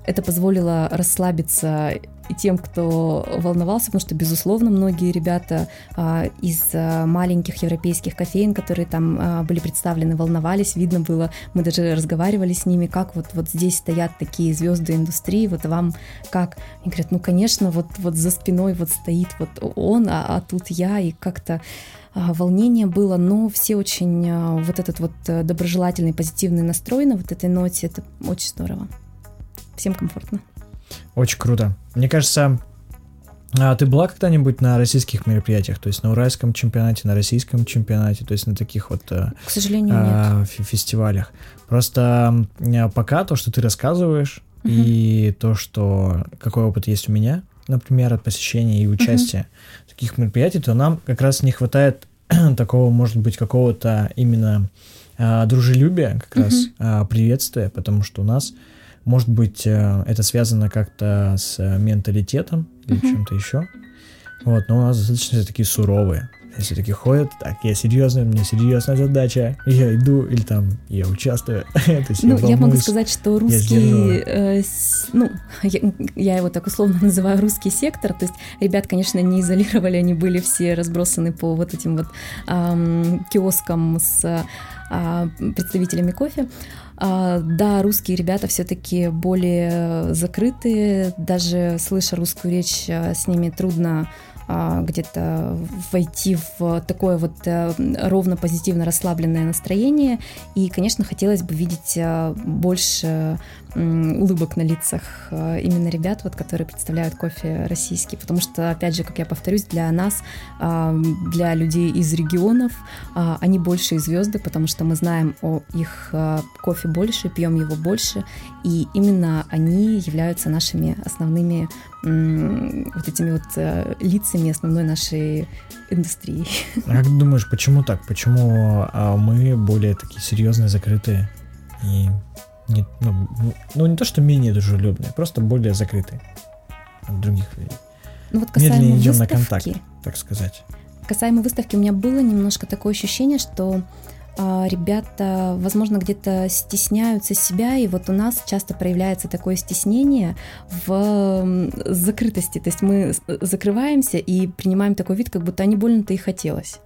это позволило расслабиться тем, кто волновался, потому что, безусловно, многие ребята а, из а, маленьких европейских кофеин, которые там а, были представлены, волновались, видно было, мы даже разговаривали с ними, как вот, вот здесь стоят такие звезды индустрии, вот вам как? Они говорят, ну, конечно, вот, вот за спиной вот стоит вот он, а, а тут я, и как-то а, волнение было, но все очень а, вот этот вот э, доброжелательный, позитивный настрой на вот этой ноте, это очень здорово. Всем комфортно. Очень круто. Мне кажется, а ты была когда-нибудь на российских мероприятиях, то есть на уральском чемпионате, на российском чемпионате, то есть на таких вот э, К сожалению, нет. а, фе- фестивалях. Просто м, пока то, что ты рассказываешь, Мгм. и то, что какой опыт есть у меня, например, от посещения и участия в таких мероприятий, то нам как раз не хватает [clears throat] такого, может быть, какого-то именно а, дружелюбия, как раз Мгм. а, приветствия, потому что у нас, может быть, э, это связано как-то с э, менталитетом или Мгм. чем-то еще. Вот, но у нас достаточно все такие суровые. Все такие ходят, так, я серьезный, у меня серьезная задача, я иду, или там, я участвую. [laughs] Есть Ну, я могу волнуюсь. сказать, что русский, э, с- ну, я, я его так условно [laughs] называю русский сектор, то есть ребят, конечно, не изолировали, они были все разбросаны по вот этим вот ам, киоскам с а, представителями кофе. А, да, русские ребята все-таки более закрытые, даже слыша русскую речь, а, с ними трудно а, где-то войти в такое вот э, ровно позитивно расслабленное настроение. И, конечно, хотелось бы видеть больше улыбок на лицах а, именно ребят, вот, которые представляют кофе российский. Потому что, опять же, как я повторюсь, для нас, для людей из регионов, а, они большие звезды, потому что мы знаем о их а, кофе больше, пьем его больше, и именно они являются нашими основными вот этими вот э, лицами основной нашей индустрии. А Как думаешь, почему так? Почему а, мы более такие серьезные, закрытые и не, ну, ну, не то, что менее дружелюбные, просто более закрытые от других людей, Ну вот Медленнее касаемо идем на выставки, контакт. так сказать. Касаемо выставки, у меня было немножко такое ощущение, что а, ребята, возможно, где-то стесняются себя, и вот у нас часто проявляется такое стеснение в закрытости. То есть мы закрываемся и принимаем такой вид, как будто не больно-то и хотелось.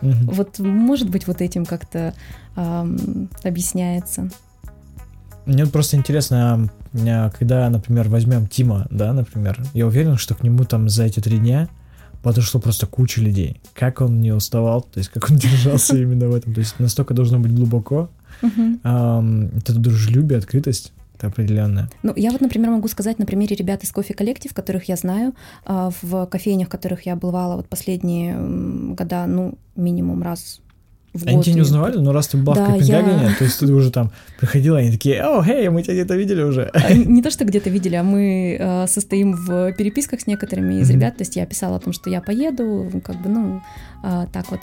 Мгм. Вот, может быть, вот этим как-то ам, объясняется. Мне просто интересно, а, когда, например, возьмем Тима, да, например, я уверен, что к нему там за эти три дня подошло просто куча людей. Как он не уставал, то есть как он [laughs] держался именно в этом. То есть настолько должно быть глубоко. Это дружелюбие, открытость это определенная. Ну, я вот, например, могу сказать на примере ребят из кофе коллектив, которых я знаю, а, в кофейнях, в которых я бывала вот последние года, ну, минимум раз в Они тебя не узнавали, но раз ты была да, в Копенгагене, я... то есть ты уже там приходила, они такие, о, хей, мы тебя где-то видели уже. А, не то, что где-то видели, а мы э, состоим в переписках с некоторыми из mm-hmm. ребят, то есть я писала о том, что я поеду, как бы, ну, э, так вот.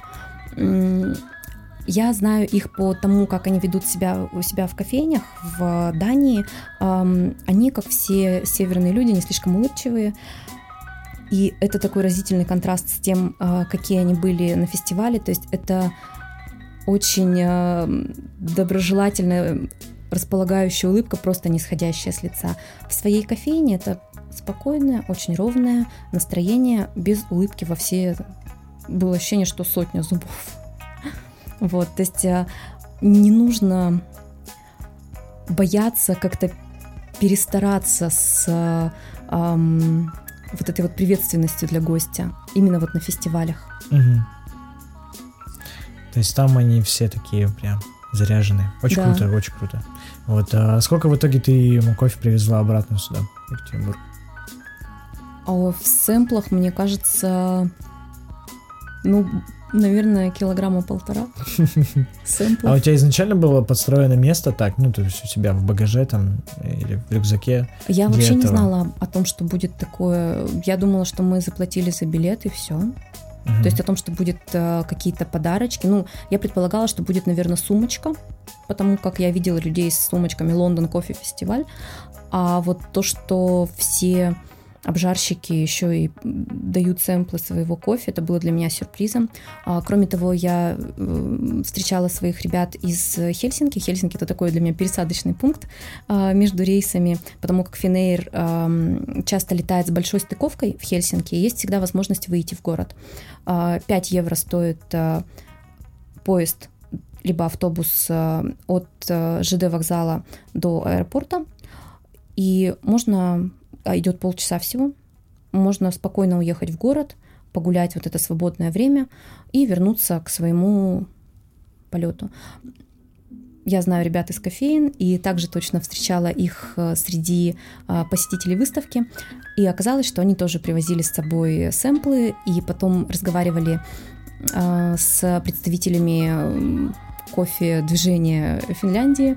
Я знаю их по тому, как они ведут себя у себя в кофейнях в Дании. Эм, они, как все северные люди, не слишком улыбчивые. И это такой разительный контраст с тем, э, какие они были на фестивале. То есть это очень э, доброжелательная, располагающая улыбка, просто не сходящая с лица. В своей кофейне это спокойное, очень ровное настроение, без улыбки во все... Было ощущение, что сотня зубов. [laughs] Вот, то есть э, не нужно бояться как-то перестараться с эм, вот этой вот приветственностью для гостя именно вот на фестивалях. Угу. То есть там они все такие прям заряжены. Очень да. круто, очень круто. Вот, а сколько в итоге ты ему кофе привезла обратно сюда, в Екатеринбург? А в сэмплах, мне кажется, ну, наверное, килограмма полтора [laughs] сэмплов. А у тебя изначально было подстроено место так, ну, то есть у тебя в багаже там или в рюкзаке? Я вообще этого? не знала о том, что будет такое. Я думала, что мы заплатили за билет и все. Угу. То есть о том, что будет э, какие-то подарочки. Ну, я предполагала, что будет, наверное, сумочка, потому как я видела людей с сумочками Лондон кофе фестиваль. А вот то, что все обжарщики еще и дают сэмплы своего кофе. Это было для меня сюрпризом. А, кроме того, я э, встречала своих ребят из Хельсинки. Хельсинки — это такой для меня пересадочный пункт а, между рейсами, потому как Финейр часто летает с большой стыковкой в Хельсинки, и есть всегда возможность выйти в город. 5 а, евро стоит поезд либо автобус от ЖД вокзала до аэропорта, и можно идет полчаса всего. Можно спокойно уехать в город, погулять вот это свободное время и вернуться к своему полету. Я знаю ребят из кофеин и также точно встречала их э, среди а, посетителей выставки. И оказалось, что они тоже привозили с собой сэмплы и потом разговаривали а, с представителями кофе движения Финляндии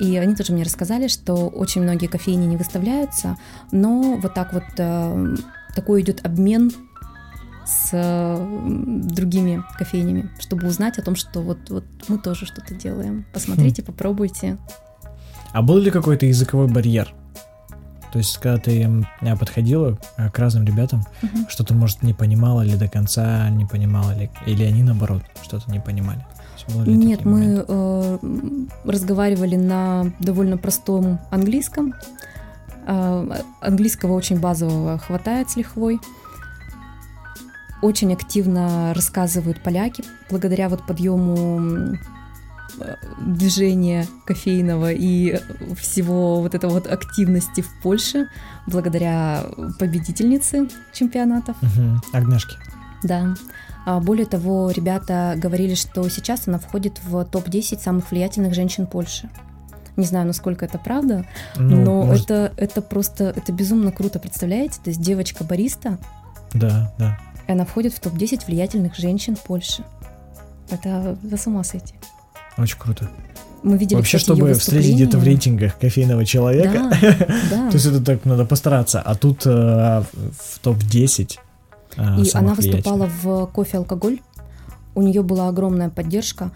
и они тоже мне рассказали, что очень многие кофейни не выставляются, но вот так вот э, такой идет обмен с э, другими кофейнями, чтобы узнать о том, что вот, вот мы тоже что-то делаем. Посмотрите, хм. попробуйте. А был ли какой-то языковой барьер? То есть, когда ты подходила э, к разным ребятам, угу. что-то, может, не понимала или до конца не понимала, или, или они, наоборот, что-то не понимали? Нет, мы э, разговаривали на довольно простом английском. Э, английского очень базового хватает с лихвой. Очень активно рассказывают поляки благодаря вот подъему э, движения кофейного и всего вот этого вот активности в Польше благодаря победительнице чемпионатов. Угу. Агнешки. Да. А, более того, ребята говорили, что сейчас она входит в топ-10 самых влиятельных женщин Польши. Не знаю, насколько это правда, ну, но может... это, это просто, это безумно круто, представляете? То есть девочка-бариста, да, да. И она входит в топ-10 влиятельных женщин Польши. Это за с ума сойти. Очень круто. Мы видели, Вообще, кстати, чтобы встретить где-то в рейтингах кофейного человека, да, [laughs] да. то есть это так надо постараться. А тут э, в топ-10 и она выступала в кофе алкоголь. У нее была огромная поддержка.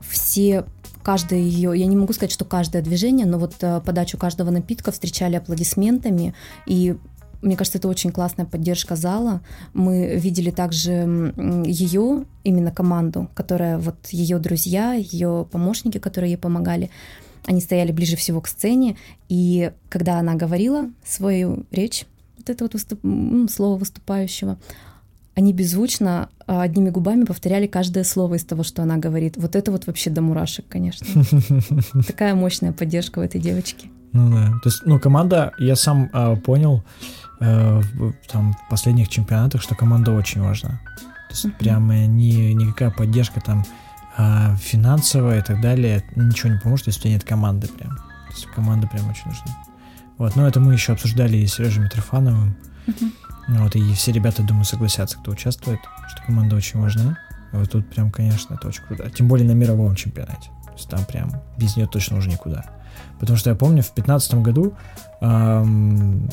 Все каждое ее, я не могу сказать, что каждое движение, но вот э, подачу каждого напитка встречали аплодисментами, и мне кажется, это очень классная поддержка зала. Мы видели также ее, именно команду, которая вот ее друзья, ее помощники, которые ей помогали, они стояли ближе всего к сцене, и когда она говорила свою речь, вот это вот выступ... слово выступающего, они беззвучно а, одними губами повторяли каждое слово из того, что она говорит. Вот это вот вообще до мурашек, конечно. [laughs] Такая мощная поддержка в этой девочке. Ну да. То есть, ну, команда, я сам э, понял э, там в последних чемпионатах, что команда очень важна. То есть, uh-huh. прям не, никакая поддержка там э, финансовая и так далее ничего не поможет, если у тебя нет команды прям. То есть, команда прям очень нужна. Вот, но это мы еще обсуждали и с Сережей Митрофановым. Uh-huh. Вот, и все ребята, думаю, согласятся, кто участвует, что команда очень важна. Вот тут прям, конечно, это очень круто. Тем более на мировом чемпионате. То есть там прям без нее точно уже никуда. Потому что я помню, в 2015 году эм,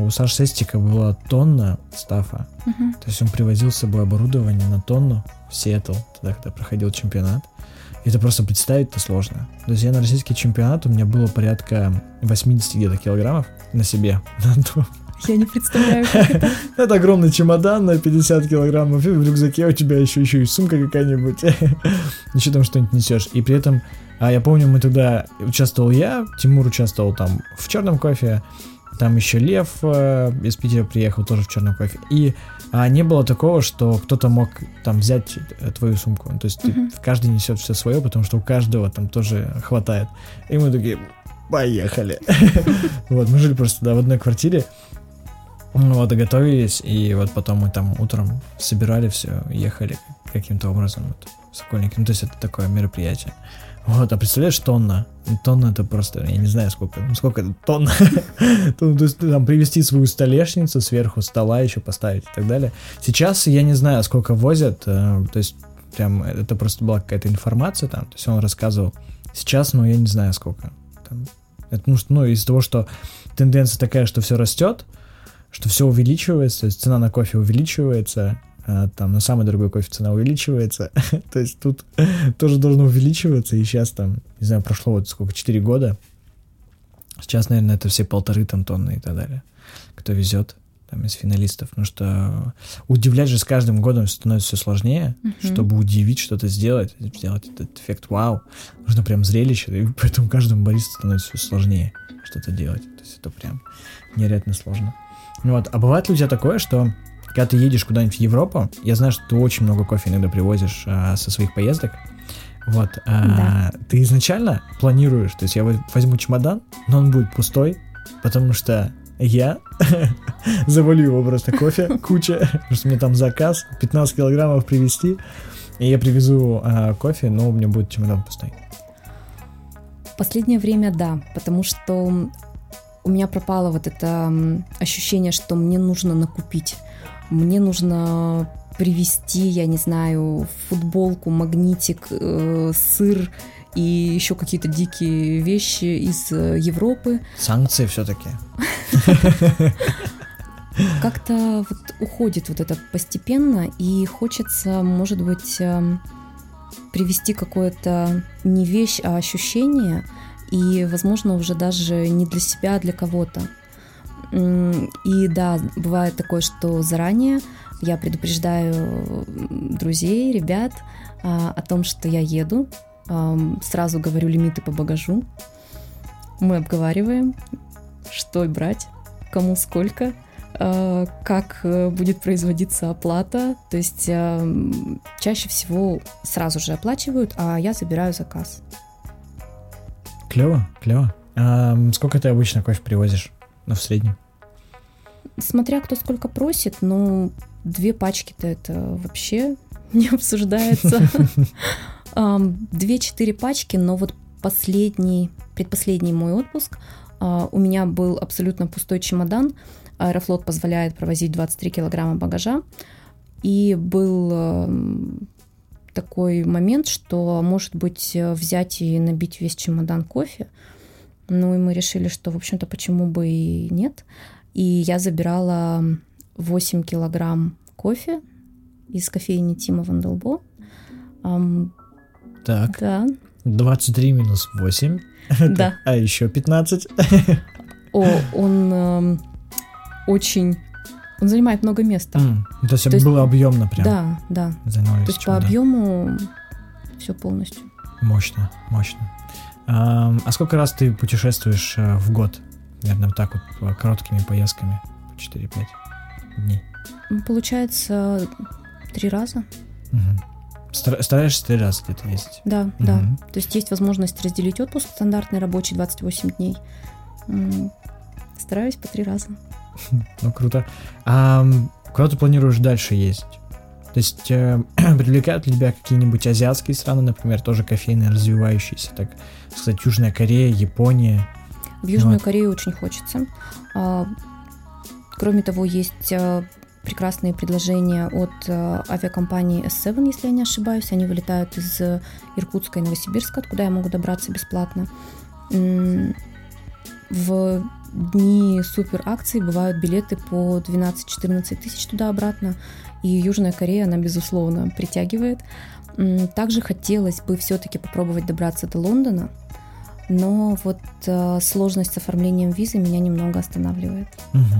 у Саши Сестика была тонна стафа. Uh-huh. То есть он привозил с собой оборудование на тонну в Сиэтл, тогда, когда проходил чемпионат. Это просто представить-то сложно. То есть я на российский чемпионат, у меня было порядка 80 где-то килограммов на себе. [laughs] Я не представляю, как это. [laughs] Это огромный чемодан на 50 килограммов, и в рюкзаке у тебя еще, еще и сумка какая-нибудь. [laughs] Еще там что-нибудь несешь. И при этом, а я помню, мы туда участвовал я, Тимур участвовал там в черном кофе, там еще Лев э, из Питера приехал тоже в черном кофе. И а, не было такого, что кто-то мог там взять э, твою сумку. То есть uh-huh. ты, каждый несет все свое, потому что у каждого там тоже хватает. И мы такие, поехали. [laughs] Вот, мы жили просто в одной квартире. Ну вот, и готовились, и вот потом мы там утром собирали все, ехали каким-то образом вот, в Сокольники. Ну, то есть это такое мероприятие. Вот, а представляешь, тонна? Тонна это просто, я не знаю, сколько, ну, сколько это тонна. [laughs] То есть там привезти свою столешницу сверху стола еще поставить и так далее. Сейчас я не знаю, сколько возят, э, то есть прям это просто была какая-то информация там, то есть он рассказывал. Сейчас, ну, я не знаю, сколько. Там, это, ну, ну, из-за того, что тенденция такая, что все растет, что все увеличивается, цена на кофе увеличивается, там на самый дорогой кофе цена увеличивается, [laughs] то есть тут тоже должно увеличиваться, и сейчас там, не знаю, прошло вот сколько, 4 года, сейчас, наверное, это все полторы там тонны и так далее, кто везет там из финалистов, потому что удивлять же с каждым годом становится все сложнее, uh-huh. чтобы удивить, что-то сделать, сделать этот эффект вау, нужно прям зрелище, и поэтому каждому баристу становится все сложнее что-то делать, то есть это прям нереально сложно. Вот. А бывает ли у тебя такое, что когда ты едешь куда-нибудь в Европу, я знаю, что ты очень много кофе иногда привозишь а, со своих поездок. Вот. А, да. Ты изначально планируешь, то есть я возьму чемодан, но он будет пустой, потому что я [laughs] завалю его просто кофе, [laughs] куча, потому что мне там заказ 15 килограммов привезти, и я привезу а, кофе, но у меня будет чемодан пустой. Последнее время да, потому что у меня пропало вот это ощущение, что мне нужно накупить, мне нужно привезти, я не знаю, футболку, магнитик, э, сыр и еще какие-то дикие вещи из э, Европы. Санкции все-таки. Как-то вот уходит вот это постепенно, и хочется, может быть, эм, привести какое-то не вещь, а ощущение – и, возможно, уже даже не для себя, а для кого-то. И да, бывает такое, что заранее я предупреждаю друзей, ребят а, о том, что я еду, сразу говорю лимиты по багажу, мы обговариваем, что брать, кому сколько, а, как э, будет производиться оплата. То есть чаще всего сразу же оплачивают, а я забираю заказ. Клево, клево. А сколько ты обычно кофе привозишь? Ну, в среднем? Смотря кто сколько просит, но две пачки-то это вообще [laughs] не обсуждается. [laughs] Две-четыре пачки, но вот последний, предпоследний мой отпуск а, у меня был абсолютно пустой чемодан. Аэрофлот позволяет провозить 23 килограмма багажа. И был такой момент, что, может быть, э, взять и набить весь чемодан кофе. Ну и мы решили, что, в общем-то, почему бы и нет. И я забирала 8 килограмм кофе из кофейни Тима Вандалбо. Um, так. Да. 23 минус 8. [laughs] Да. а еще 15. О, он э, очень он занимает много места. Mm. То есть то было объемно прям. Да, да. Занимались то есть по объему все полностью. Мощно, мощно. А, а сколько раз ты путешествуешь э, в год? Наверное, вот так вот короткими поездками, 4-5 дней. Получается, три раза. Угу. Стараешься три раза где-то ездить? Да, угу. да. То есть есть возможность разделить отпуск стандартный рабочий 28 дней. Стараюсь по три раза. [laughs] Ну, круто. А куда ты планируешь дальше ездить? То есть э, [clears throat] привлекают ли тебя какие-нибудь азиатские страны, например, тоже кофейные, развивающиеся, так сказать, Южная Корея, Япония? В Южную вот. Корею очень хочется. А, кроме того, есть а, прекрасные предложения от а, авиакомпании S7, если я не ошибаюсь. Они вылетают из Иркутска и Новосибирска, откуда я могу добраться бесплатно. В дни супер акций бывают билеты по 12-14 тысяч туда-обратно. И Южная Корея, она, безусловно, притягивает. Также хотелось бы все-таки попробовать добраться до Лондона, но вот э, сложность с оформлением визы меня немного останавливает. Угу.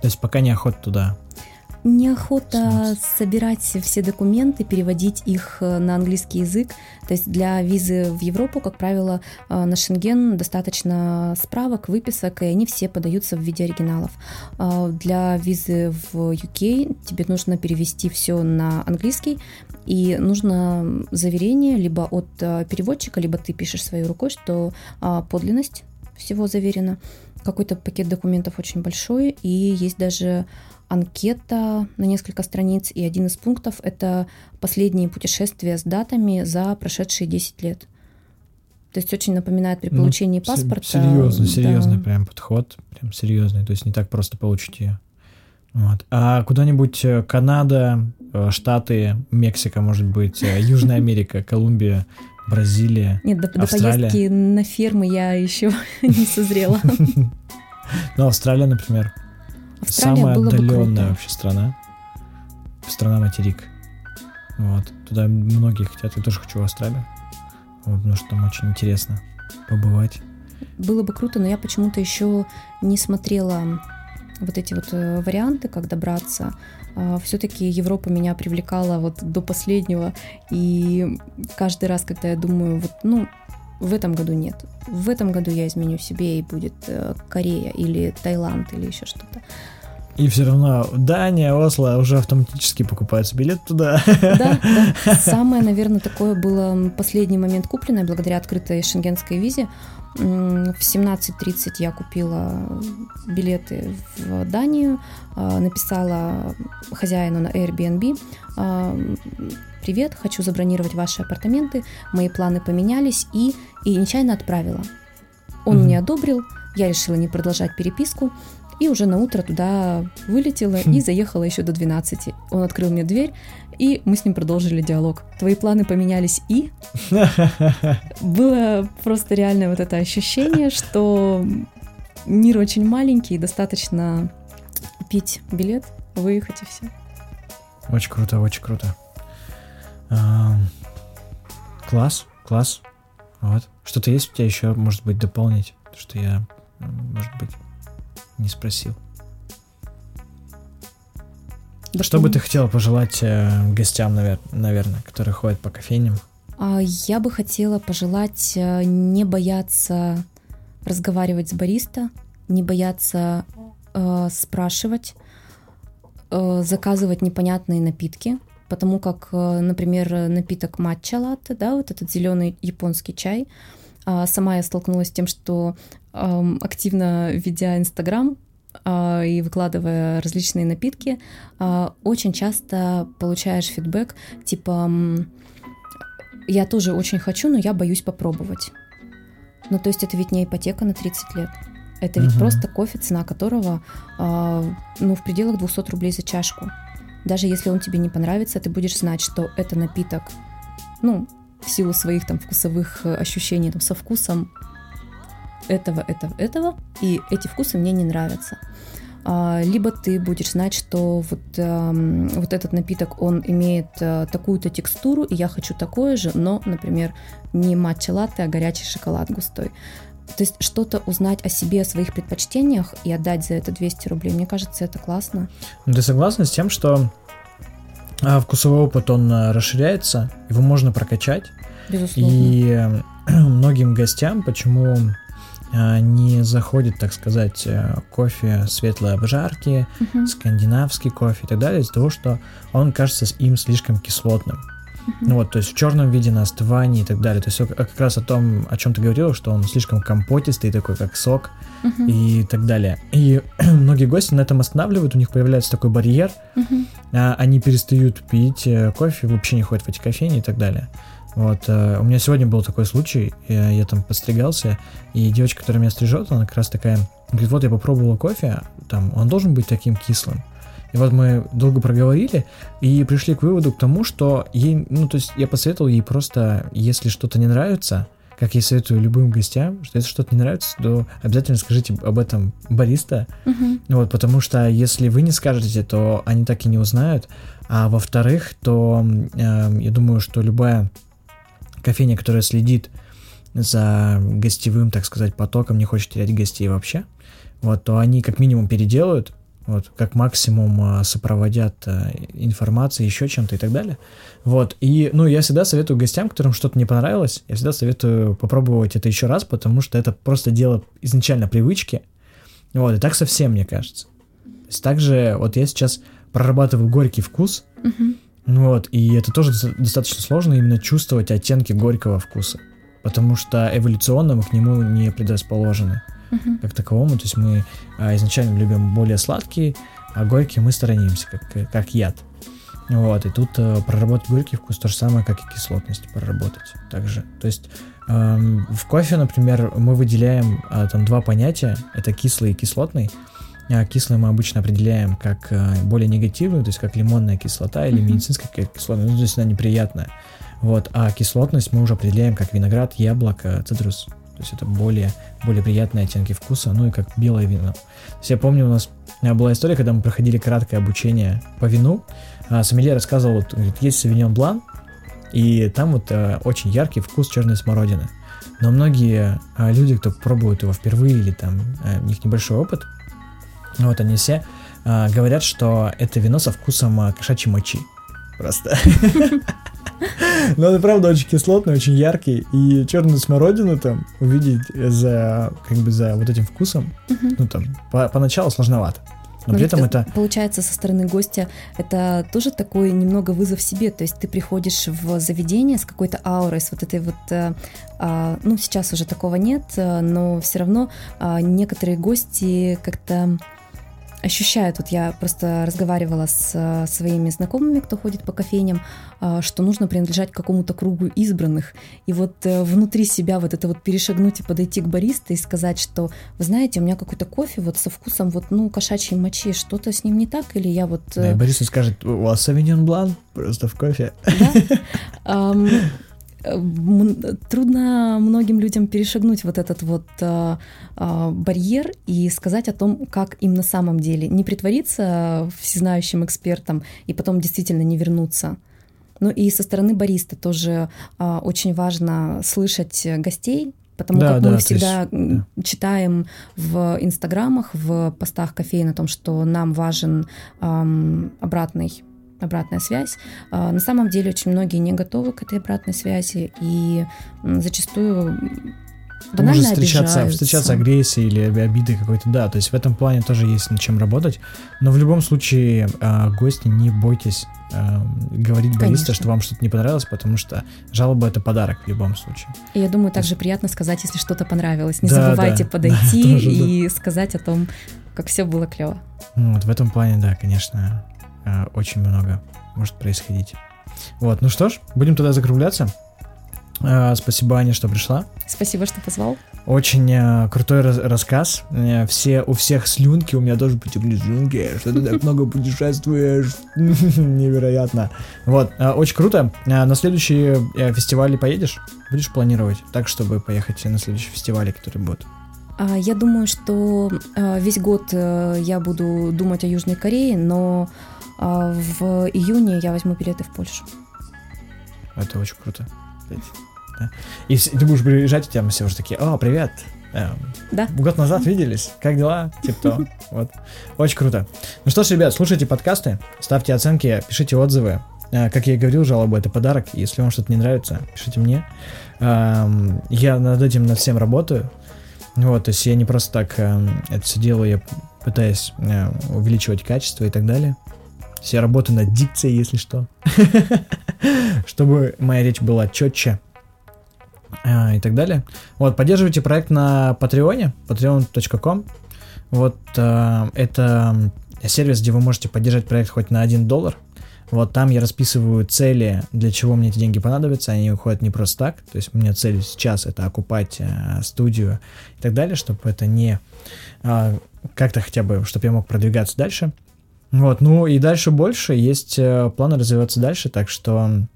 То есть пока не охота туда неохота собирать все документы, переводить их э, на английский язык. То есть для визы в Европу, как правило, э, на Шенген достаточно справок, выписок, и они все подаются в виде оригиналов. А для визы в UK тебе нужно перевести все на английский, и нужно заверение либо от э, переводчика, либо ты пишешь своей рукой, что а, подлинность всего заверена. Какой-то пакет документов очень большой, и есть даже анкета на несколько страниц, и один из пунктов — это последние путешествия с датами за прошедшие 10 лет. То есть очень напоминает при ну, получении ну, паспорта. Серьезный, серьезный да. прям подход, прям серьезный. То есть не так просто получить ее. Вот. А куда-нибудь э, Канада, э, Штаты, Мексика, может быть, э, Южная Америка, Колумбия, Бразилия, Нет, до, Австралия. до поездки на фермы я еще [laughs] не созрела. [laughs] Ну, Австралия, например. Австралия Самая отдаленная вообще страна. Страна-материк. Вот. Туда многие хотят. Я тоже хочу в Австралию. Вот, потому что там очень интересно побывать. Было бы круто, но я почему-то еще не смотрела вот эти вот э, варианты, как добраться. А, Все-таки Европа меня привлекала вот до последнего, и каждый раз, когда я думаю, вот, ну, в этом году нет. В этом году я изменю себе, и будет э, Корея или Таиланд или еще что-то. И все равно Дания, Осло уже автоматически покупается билет туда. Да, да. [laughs] Самое, наверное, такое было последний момент купленное благодаря открытой шенгенской визе. В 17.30 я купила билеты в Данию, а, написала хозяину на Airbnb, а, привет, хочу забронировать ваши апартаменты, мои планы поменялись и, и нечаянно отправила. Он mm-hmm. мне одобрил, я решила не продолжать переписку, и уже на утро туда вылетела и заехала еще до 12. Он открыл мне дверь, и мы с ним продолжили диалог. Твои планы поменялись и... [laughs] Было просто реально вот это ощущение, что мир очень маленький, достаточно купить билет, выехать и все. Очень круто, очень круто. А, класс, класс. Вот. Что-то есть у тебя еще, может быть, дополнить? Что я, может быть, не спросил. Да что бы ты хотела пожелать э, гостям, навер- наверное, которые ходят по кофейням? А, я бы хотела пожелать э, не бояться разговаривать с бариста, не бояться э, спрашивать, э, заказывать непонятные напитки, потому как, э, например, напиток матча латте, да, вот этот зеленый японский чай, э, сама я столкнулась с тем, что активно ведя Инстаграм а, и выкладывая различные напитки, а, очень часто получаешь фидбэк типа «я тоже очень хочу, но я боюсь попробовать». Ну, то есть это ведь не ипотека на 30 лет. Это ведь угу. просто кофе, цена которого, а, ну, в пределах 200 рублей за чашку. Даже если он тебе не понравится, ты будешь знать, что это напиток, ну, в силу своих там вкусовых э, ощущений, там, со вкусом этого, этого, этого, и эти вкусы мне не нравятся. А, либо ты будешь знать, что вот, э, вот этот напиток, он имеет э, такую-то текстуру, и я хочу такое же, но, например, не матча латте, а горячий шоколад густой. То есть что-то узнать о себе, о своих предпочтениях и отдать за это 200 рублей, мне кажется, это классно. Ты согласна с тем, что а, вкусовой опыт, он э, расширяется, его можно прокачать? Безусловно. И [clears throat] многим гостям, почему а, не заходит, так сказать, э, кофе светлой обжарки, Мгм. скандинавский кофе и так далее, из-за того, что он кажется им слишком кислотным. Ну вот, то есть в черном виде на остывании и так далее. То есть как раз о том, о чем ты говорила, что он слишком компотистый, такой как сок Мгм. и так далее. И [clears throat] многие гости на этом останавливают, у них появляется такой барьер, Мгм. а, они перестают пить э, кофе, вообще не ходят в эти кофейни и так далее. Вот, э, у меня сегодня был такой случай, я, я там подстригался, и девочка, которая меня стрижет, она как раз такая, говорит, вот я попробовала кофе, там, он должен быть таким кислым. И вот мы долго проговорили и пришли к выводу к тому, что ей, ну, то есть я посоветовал ей просто, если что-то не нравится, как я советую любым гостям, что если что-то не нравится, то обязательно скажите об этом бариста, Мгм. вот, потому что если вы не скажете, то они так и не узнают. А во-вторых, то э, я думаю, что любая кофейня, которая следит за гостевым, так сказать, потоком, не хочет терять гостей вообще, вот, то они как минимум переделают, вот, как максимум э, сопроводят э, информацией, еще чем-то и так далее. Вот, и, ну, я всегда советую гостям, которым что-то не понравилось, я всегда советую попробовать это еще раз, потому что это просто дело изначально привычки, вот, и так совсем, мне кажется. То есть также, вот я сейчас прорабатываю горький вкус, Мгм. вот, и это тоже доста- достаточно сложно именно чувствовать оттенки горького вкуса, потому что эволюционно мы к нему не предрасположены Мгм. как таковому, то есть мы а, изначально любим более сладкие, а горькие мы сторонимся, как, как яд. Вот, и тут э, проработать горький вкус то же самое, как и кислотность проработать также. То есть эм, в кофе, например, мы выделяем а, там два понятия, это кислый и кислотный. А кислый мы обычно определяем как э, более негативную, то есть как лимонная кислота или Мгм. медицинская ки- кислотность, ну, то есть она неприятная. Вот, а кислотность мы уже определяем как виноград, яблоко, цитрус. То есть это более, более приятные оттенки вкуса, ну и как белое вино. То есть я помню, у нас была история, когда мы проходили краткое обучение по вину. А, Сомелье рассказывал, вот, говорит, есть савиньон блан, и там вот э, очень яркий вкус черной смородины. Но многие э, люди, кто пробуют его впервые или там э, у них небольшой опыт, вот они все э, говорят, что это вино со вкусом э, кошачьей мочи. Просто. [laughs] [laughs] Но это правда очень кислотный, очень яркий. И черную смородину там увидеть за как бы за вот этим вкусом, Мгм. ну там по- поначалу сложновато. Но Но при этом это Получается, со стороны гостя это тоже такой немного вызов себе. То есть ты приходишь в заведение с какой-то аурой, с вот этой вот... э, а, ну, сейчас уже такого нет, э, но все равно а, некоторые гости как-то ощущают, вот я просто разговаривала с э, своими знакомыми, кто ходит по кофейням, что нужно принадлежать к какому-то кругу избранных. И вот э, внутри себя вот это вот перешагнуть и подойти к бариста и сказать, что, вы знаете, у меня какой-то кофе вот со вкусом вот, ну, кошачьей мочи, что-то с ним не так, или я вот... да, и э, Борис скажет, у вас савиньон блан просто в кофе. да, [laughs] э, трудно многим людям перешагнуть вот этот вот а, а, барьер и сказать о том, как им на самом деле. Не притвориться всезнающим экспертом и потом действительно не вернуться. Ну и со стороны бариста тоже а, очень важно слышать гостей, потому Да, как да, мы всегда есть, читаем в инстаграмах, в постах кофеин о том, что нам важен ам, обратный обратная связь. А, На самом деле очень многие не готовы к этой обратной связи и зачастую банально Может встречаться, обижаются. встречаться агрессии или обиды какой-то, да, то есть в этом плане тоже есть над чем работать, но в любом случае, а, гости, не бойтесь а, говорить бариста, что вам что-то не понравилось, потому что жалоба это подарок в любом случае. И я думаю, также приятно сказать, если что-то понравилось. Не Да, забывайте да, [laughs] подойти да, тоже, и сказать о том, как все было клево. Ну, вот в этом плане, да, конечно, а, очень много может происходить. Вот, ну что ж, будем тогда закругляться. А, Спасибо, Аня, что пришла. Спасибо, что позвал. Очень э, крутой раз- рассказ. Э, все, у всех слюнки, у меня тоже потекли слюнки, что ты так много путешествуешь. [laughs] Невероятно. Вот, э, очень круто. Э, на следующие э, фестивали поедешь? Будешь планировать так, чтобы поехать на следующие фестивали, которые будут? А, Я думаю, что а, весь год э, я буду думать о Южной Корее, но а, в июне я возьму билеты в Польшу. Это очень круто. Да. И ты будешь приезжать, у тебя все уже такие, о, привет. Эм, Да. Год назад виделись, как дела? Типа то. [laughs] Вот. Очень круто. Ну что ж, ребят, слушайте подкасты, ставьте оценки, пишите отзывы. Э, Как я и говорил, жалоба это подарок. Если вам что-то не нравится, пишите мне. Эм, Я над этим над всем работаю. Вот, то есть я не просто так э, это все делаю, я пытаюсь э, увеличивать качество и так далее. То есть я работаю над дикцией, если что. [laughs] Чтобы моя речь была четче и так далее. Вот, поддерживайте проект на Патреоне, patreon.com. Вот, э, это сервис, где вы можете поддержать проект хоть на 1 доллар. Вот там я расписываю цели, для чего мне эти деньги понадобятся, они уходят не просто так, то есть у меня цель сейчас это окупать э, студию и так далее, чтобы это не э, как-то хотя бы, чтобы я мог продвигаться дальше. Вот, ну и дальше больше, есть э, планы развиваться дальше, так что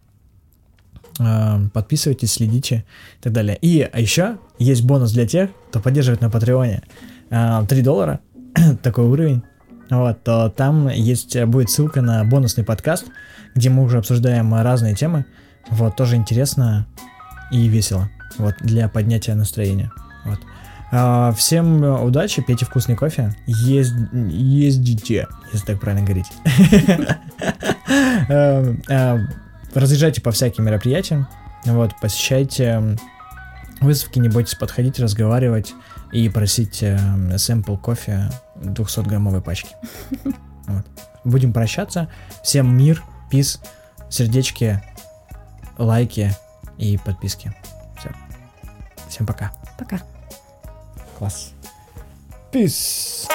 подписывайтесь, следите и так далее. И а еще есть бонус для тех, кто поддерживает на Патреоне. Э, 3 доллара, [coughs] такой уровень вот, то там есть, будет ссылка на бонусный подкаст, где мы уже обсуждаем разные темы. Вот, тоже интересно и весело. Вот, для поднятия настроения. Вот. А, всем удачи, пейте вкусный кофе, езд, ездите, если так правильно говорить. [laughs] Разъезжайте по всяким мероприятиям, вот, посещайте выставки, не бойтесь подходить, разговаривать и просить э, сэмпл кофе 200-граммовой пачки. [laughs] Вот. Будем прощаться. Всем мир, пис, сердечки, лайки и подписки. Все. Всем пока. Пока. Класс. Peace.